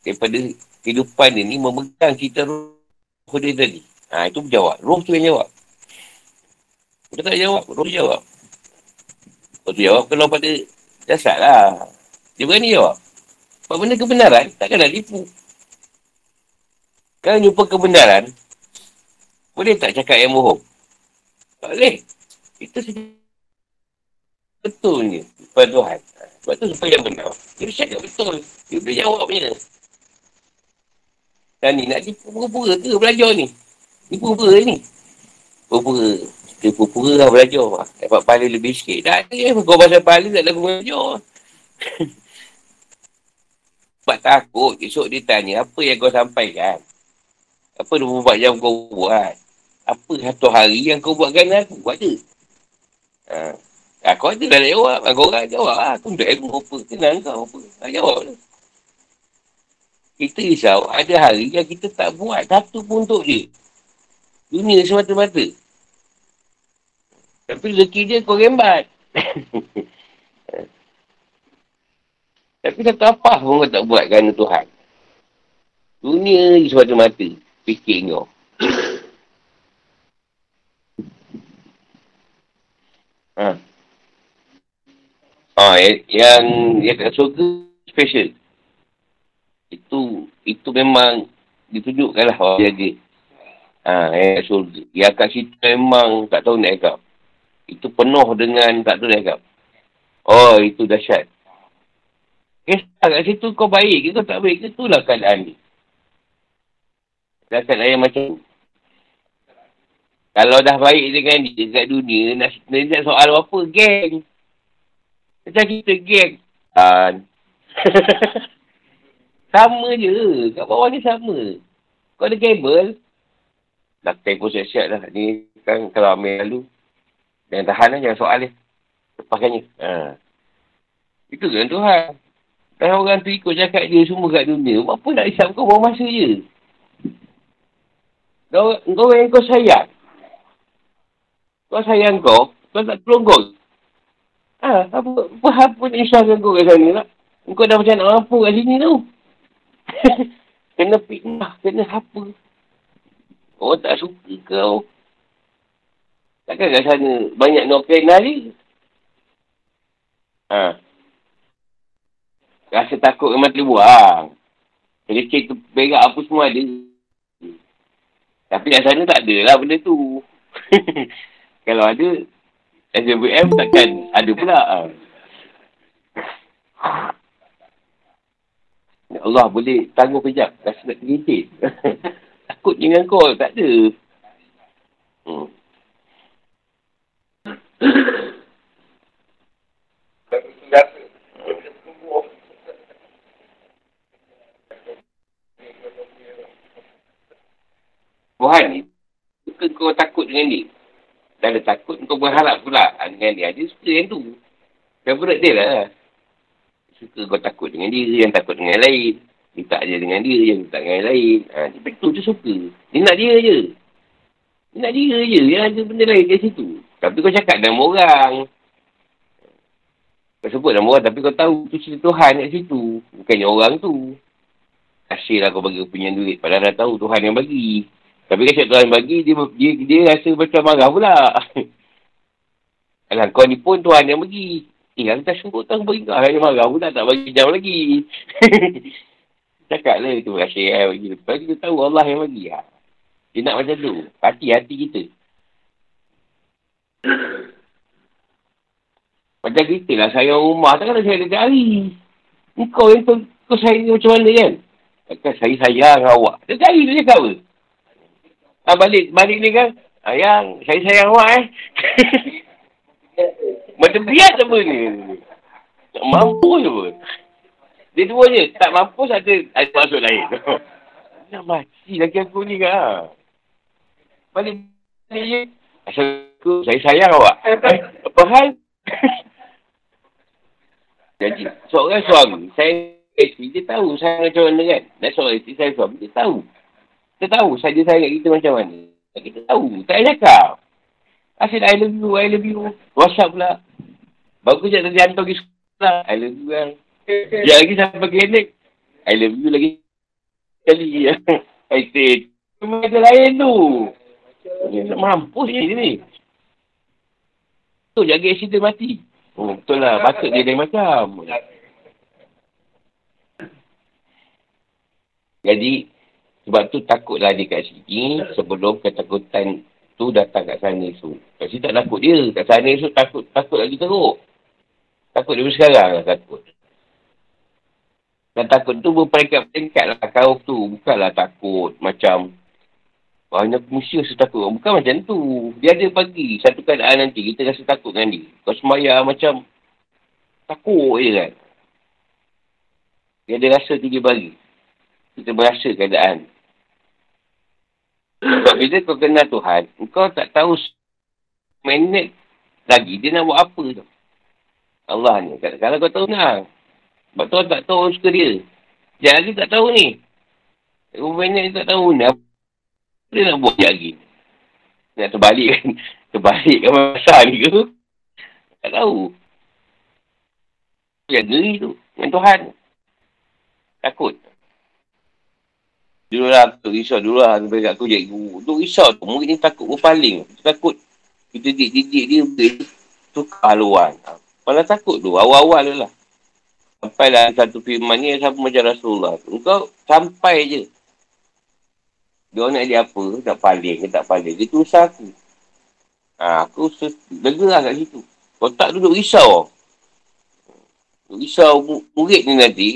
daripada kehidupan dia ni memegang kita roh dia tadi. Ha, itu berjawab. Roh tu yang jawab. Kita tak jawab, roh jawab. Roh tu jawab kalau pada jasad lah. Dia berani jawab. Sebab benda kebenaran, takkan nak tipu. Kalau jumpa kebenaran, boleh tak cakap yang bohong? Tak boleh. Itu saja betulnya kepada Tuhan. Sebab tu supaya benar. Dia cakap betul. Dia boleh jawab punya. Dan ni nak tipu pura-pura ke belajar ni? Ni pura-pura ni. Pura-pura. Dia pura-pura lah belajar. Dapat pahala lebih sikit. Tak ada ya. Kau pasal pahala tak ada guna belajar. Sebab takut esok dia tanya apa yang kau sampaikan. Apa 24 jam kau buat. Apa satu hari yang kau buatkan aku. Buat je. Ha. Aku ada dah nak jawab. Aku orang jawab lah. Aku untuk ilmu apa. Kenal kau apa. Ha, jawab lah. Kita risau ada hari yang kita tak buat satu pun untuk dia. Dunia semata-mata. Tapi rezeki dia kau rembat. Tapi satu apa pun kau tak buat kerana Tuhan. Dunia je semata-mata. Fikir kau. ha. Yang, yang, yang kat surga special. Itu itu memang ditunjukkan lah orang jaga. Ah, yang kat surga. Yang kat situ memang tak tahu nak agap. Itu penuh dengan tak tahu nak agap. Oh, itu dahsyat. Eh, kat situ kau baik ke kau tak baik ke? Itulah keadaan ni. Keadaan yang macam Kalau dah baik dengan dia kat dunia, nak, nak soal apa, geng. Macam kita geng. Uh, sama je. Kat bawah ni sama. Kau ada kabel. Dah tempoh siap-siap dah. Ni kan kalau ambil lalu. Jangan tahan lah. Jangan soal dia. Lepaskannya. Ha. Itu kan Tuhan. Dan orang tu ikut cakap dia semua kat dunia. Apa nak isap kau bawa masa je. Kau, kau yang kau sayang. Kau sayang kau. Kau tak tolong kau. Ha, apa, apa, apa nak isahkan kau kat sana lah. Kau dah macam nak mampu kat sini tu. kena fitnah, kena apa. Orang tak suka kau. Takkan kat sana banyak nak kena ni. Ha. Rasa takut memang terbuang. Kelecek tu berak apa semua ada. Tapi kat sana tak ada lah benda tu. Kalau ada, SMBM takkan ada pula. Ya Allah boleh tangguh kejap. Rasa nak tergicit. Takut dengan kau. Tak ada. Hmm. Tuhan ni, suka kau takut dengan dia. Dah ada takut, kau berharap pula dengan dia. Dia suka yang tu. Favorite dia lah. Suka kau takut dengan dia, yang takut dengan yang lain. Minta dia dengan dia, yang minta dengan yang lain. Ha, dia tu dia suka. Dia nak dia je. Dia nak dia je. Dia ada benda lain kat situ. Tapi kau cakap dengan orang. Kau sebut nama orang, tapi kau tahu tu cerita Tuhan kat situ. Bukannya orang tu. Asyik lah kau bagi punya duit. Padahal dah tahu Tuhan yang bagi. Tapi kan Tuhan bagi, dia, dia, dia rasa macam marah pula. Alah, kau ni pun Tuhan yang bagi. Yang tak sungguh tahu bagi kau. Yang marah pula tak bagi jam lagi. Cakap lah itu kasih eh, bagi. Lepas kita tahu Allah yang bagi. Ha. Dia nak macam tu. Hati-hati kita. Macam kita lah sayang rumah. Takkan saya dekat hari. Kau yang tu, kau sayang macam mana kan? Takkan saya sayang awak. Dekat hari tu cakap apa? Ah, balik, balik ni kan. Ayang, saya sayang awak eh. Macam biar apa ni? Tak mampu je pun. Dia dua je. Tak mampu ada, ada maksud lain. Nak mati lagi aku ni kan. Balik, balik je. Asal aku, saya sayang awak. Eh, apa hal? Jadi, seorang suami, saya dia tahu saya macam mana kan. Dan seorang isteri saya suami, dia tahu. Kita tahu saja saya kita macam mana. Kita tahu. Tak payah cakap. Asyik I love you, I love you. WhatsApp pula. Bagus je tadi hantar pergi sekolah. I love you kan. Yang lagi sampai klinik. I love you lagi. Kali. I say. Cuma ada lain tu. Mampus je ni. Tu jaga accident mati. Oh, betul lah. Patut dia lain macam. Jadi, sebab tu takutlah dia kat sini sebelum ketakutan tu datang kat sana tu. Kat sini tak takut dia. Kat sana tu takut, takut lagi teruk. Takut dia sekarang lah takut. Dan takut tu berperingkat-peringkat lah kau tu. Bukanlah takut macam banyak manusia rasa takut. Bukan macam tu. Dia ada pagi satu keadaan nanti kita rasa takut dengan dia. Kau semaya macam takut je kan. Dia ada rasa tiga bagi. Kita berasa keadaan. Sebab bila kau kenal Tuhan, kau tak tahu minit lagi dia nak buat apa tu. Allah ni. Kalau kau tahu nak. Sebab Tuhan tak tahu suka dia. Dia lagi tak tahu ni. Kau minit tak tahu ni. Apa dia nak buat lagi? Nak terbalik kan? Terbalik kan masa ni ke? Tak tahu. Dia geri tu. Dengan Tuhan. Takut. Dulu lah, tu risau dulu lah. Sampai kat aku cikgu. Tu risau tu. Murid ni takut berpaling. Takut. Kita didik-didik dia boleh tukar haluan. Malah takut tu. Awal-awal tu lah. Sampailah satu firman ni sama macam Rasulullah. Engkau sampai je. Dia nak dia apa? Nak paling ke tak paling. Dia tu usaha aku. Ha, aku lega lah kat situ. Kau tak duduk risau. Risau murid ni nanti.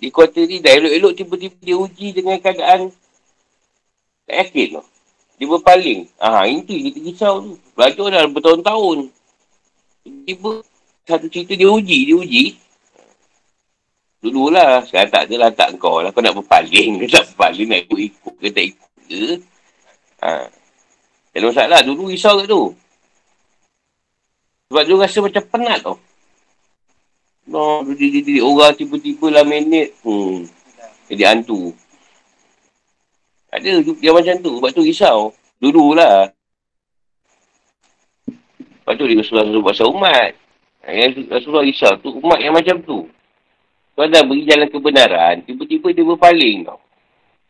Di kuarter ni dah elok-elok tiba-tiba dia uji dengan keadaan tak yakin tu. Dia berpaling. Ah, itu kita risau tu. Belajar dah bertahun-tahun. Tiba satu cerita dia uji, dia uji. Dulu lah, sekarang tak adalah tak kau lah. Kau nak berpaling ke tak berpaling, nak ikut-ikut ke tak ikut ke. Ha. Tak masalah, dulu risau kat tu. Sebab dia rasa macam penat tau. No, dia, dia, orang tiba-tiba lah minit. Hmm. Jadi hantu. Ada dia macam tu. Sebab tu risau. Dulu lah. Lepas tu dia suruh pasal umat. Yang Rasulullah risau tu umat yang macam tu. Kau dah beri jalan kebenaran. Tiba-tiba dia berpaling tau.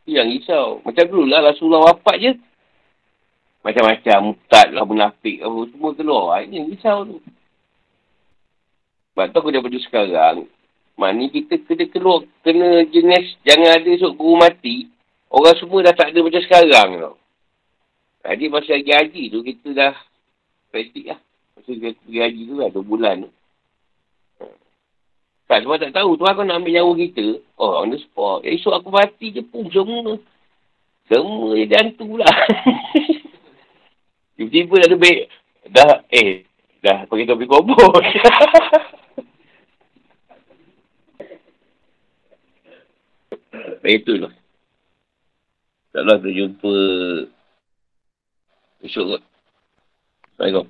Yang risau. Macam dulu lah Rasulullah wafat je. Macam-macam. Mutad lah, munafik. Apa, semua keluar. Ini risau tu. Sebab tu aku daripada sekarang, Maknanya kita kena keluar, kena jenis, jangan ada esok guru mati. Orang semua dah tak ada macam sekarang tau. Jadi masa lagi haji tu, kita dah praktik lah. Masa kita pergi haji tu lah, dua bulan tu. Tak, sebab tak tahu. tu aku nak ambil nyawa kita. Oh, on the spot. Esok aku mati je pun semua. Semua jadi hantu pula. Tiba-tiba dah lebih. Dah, eh. Dah pergi topi kubur. Baik tu lah. InsyaAllah kita jumpa esok kot. Assalamualaikum.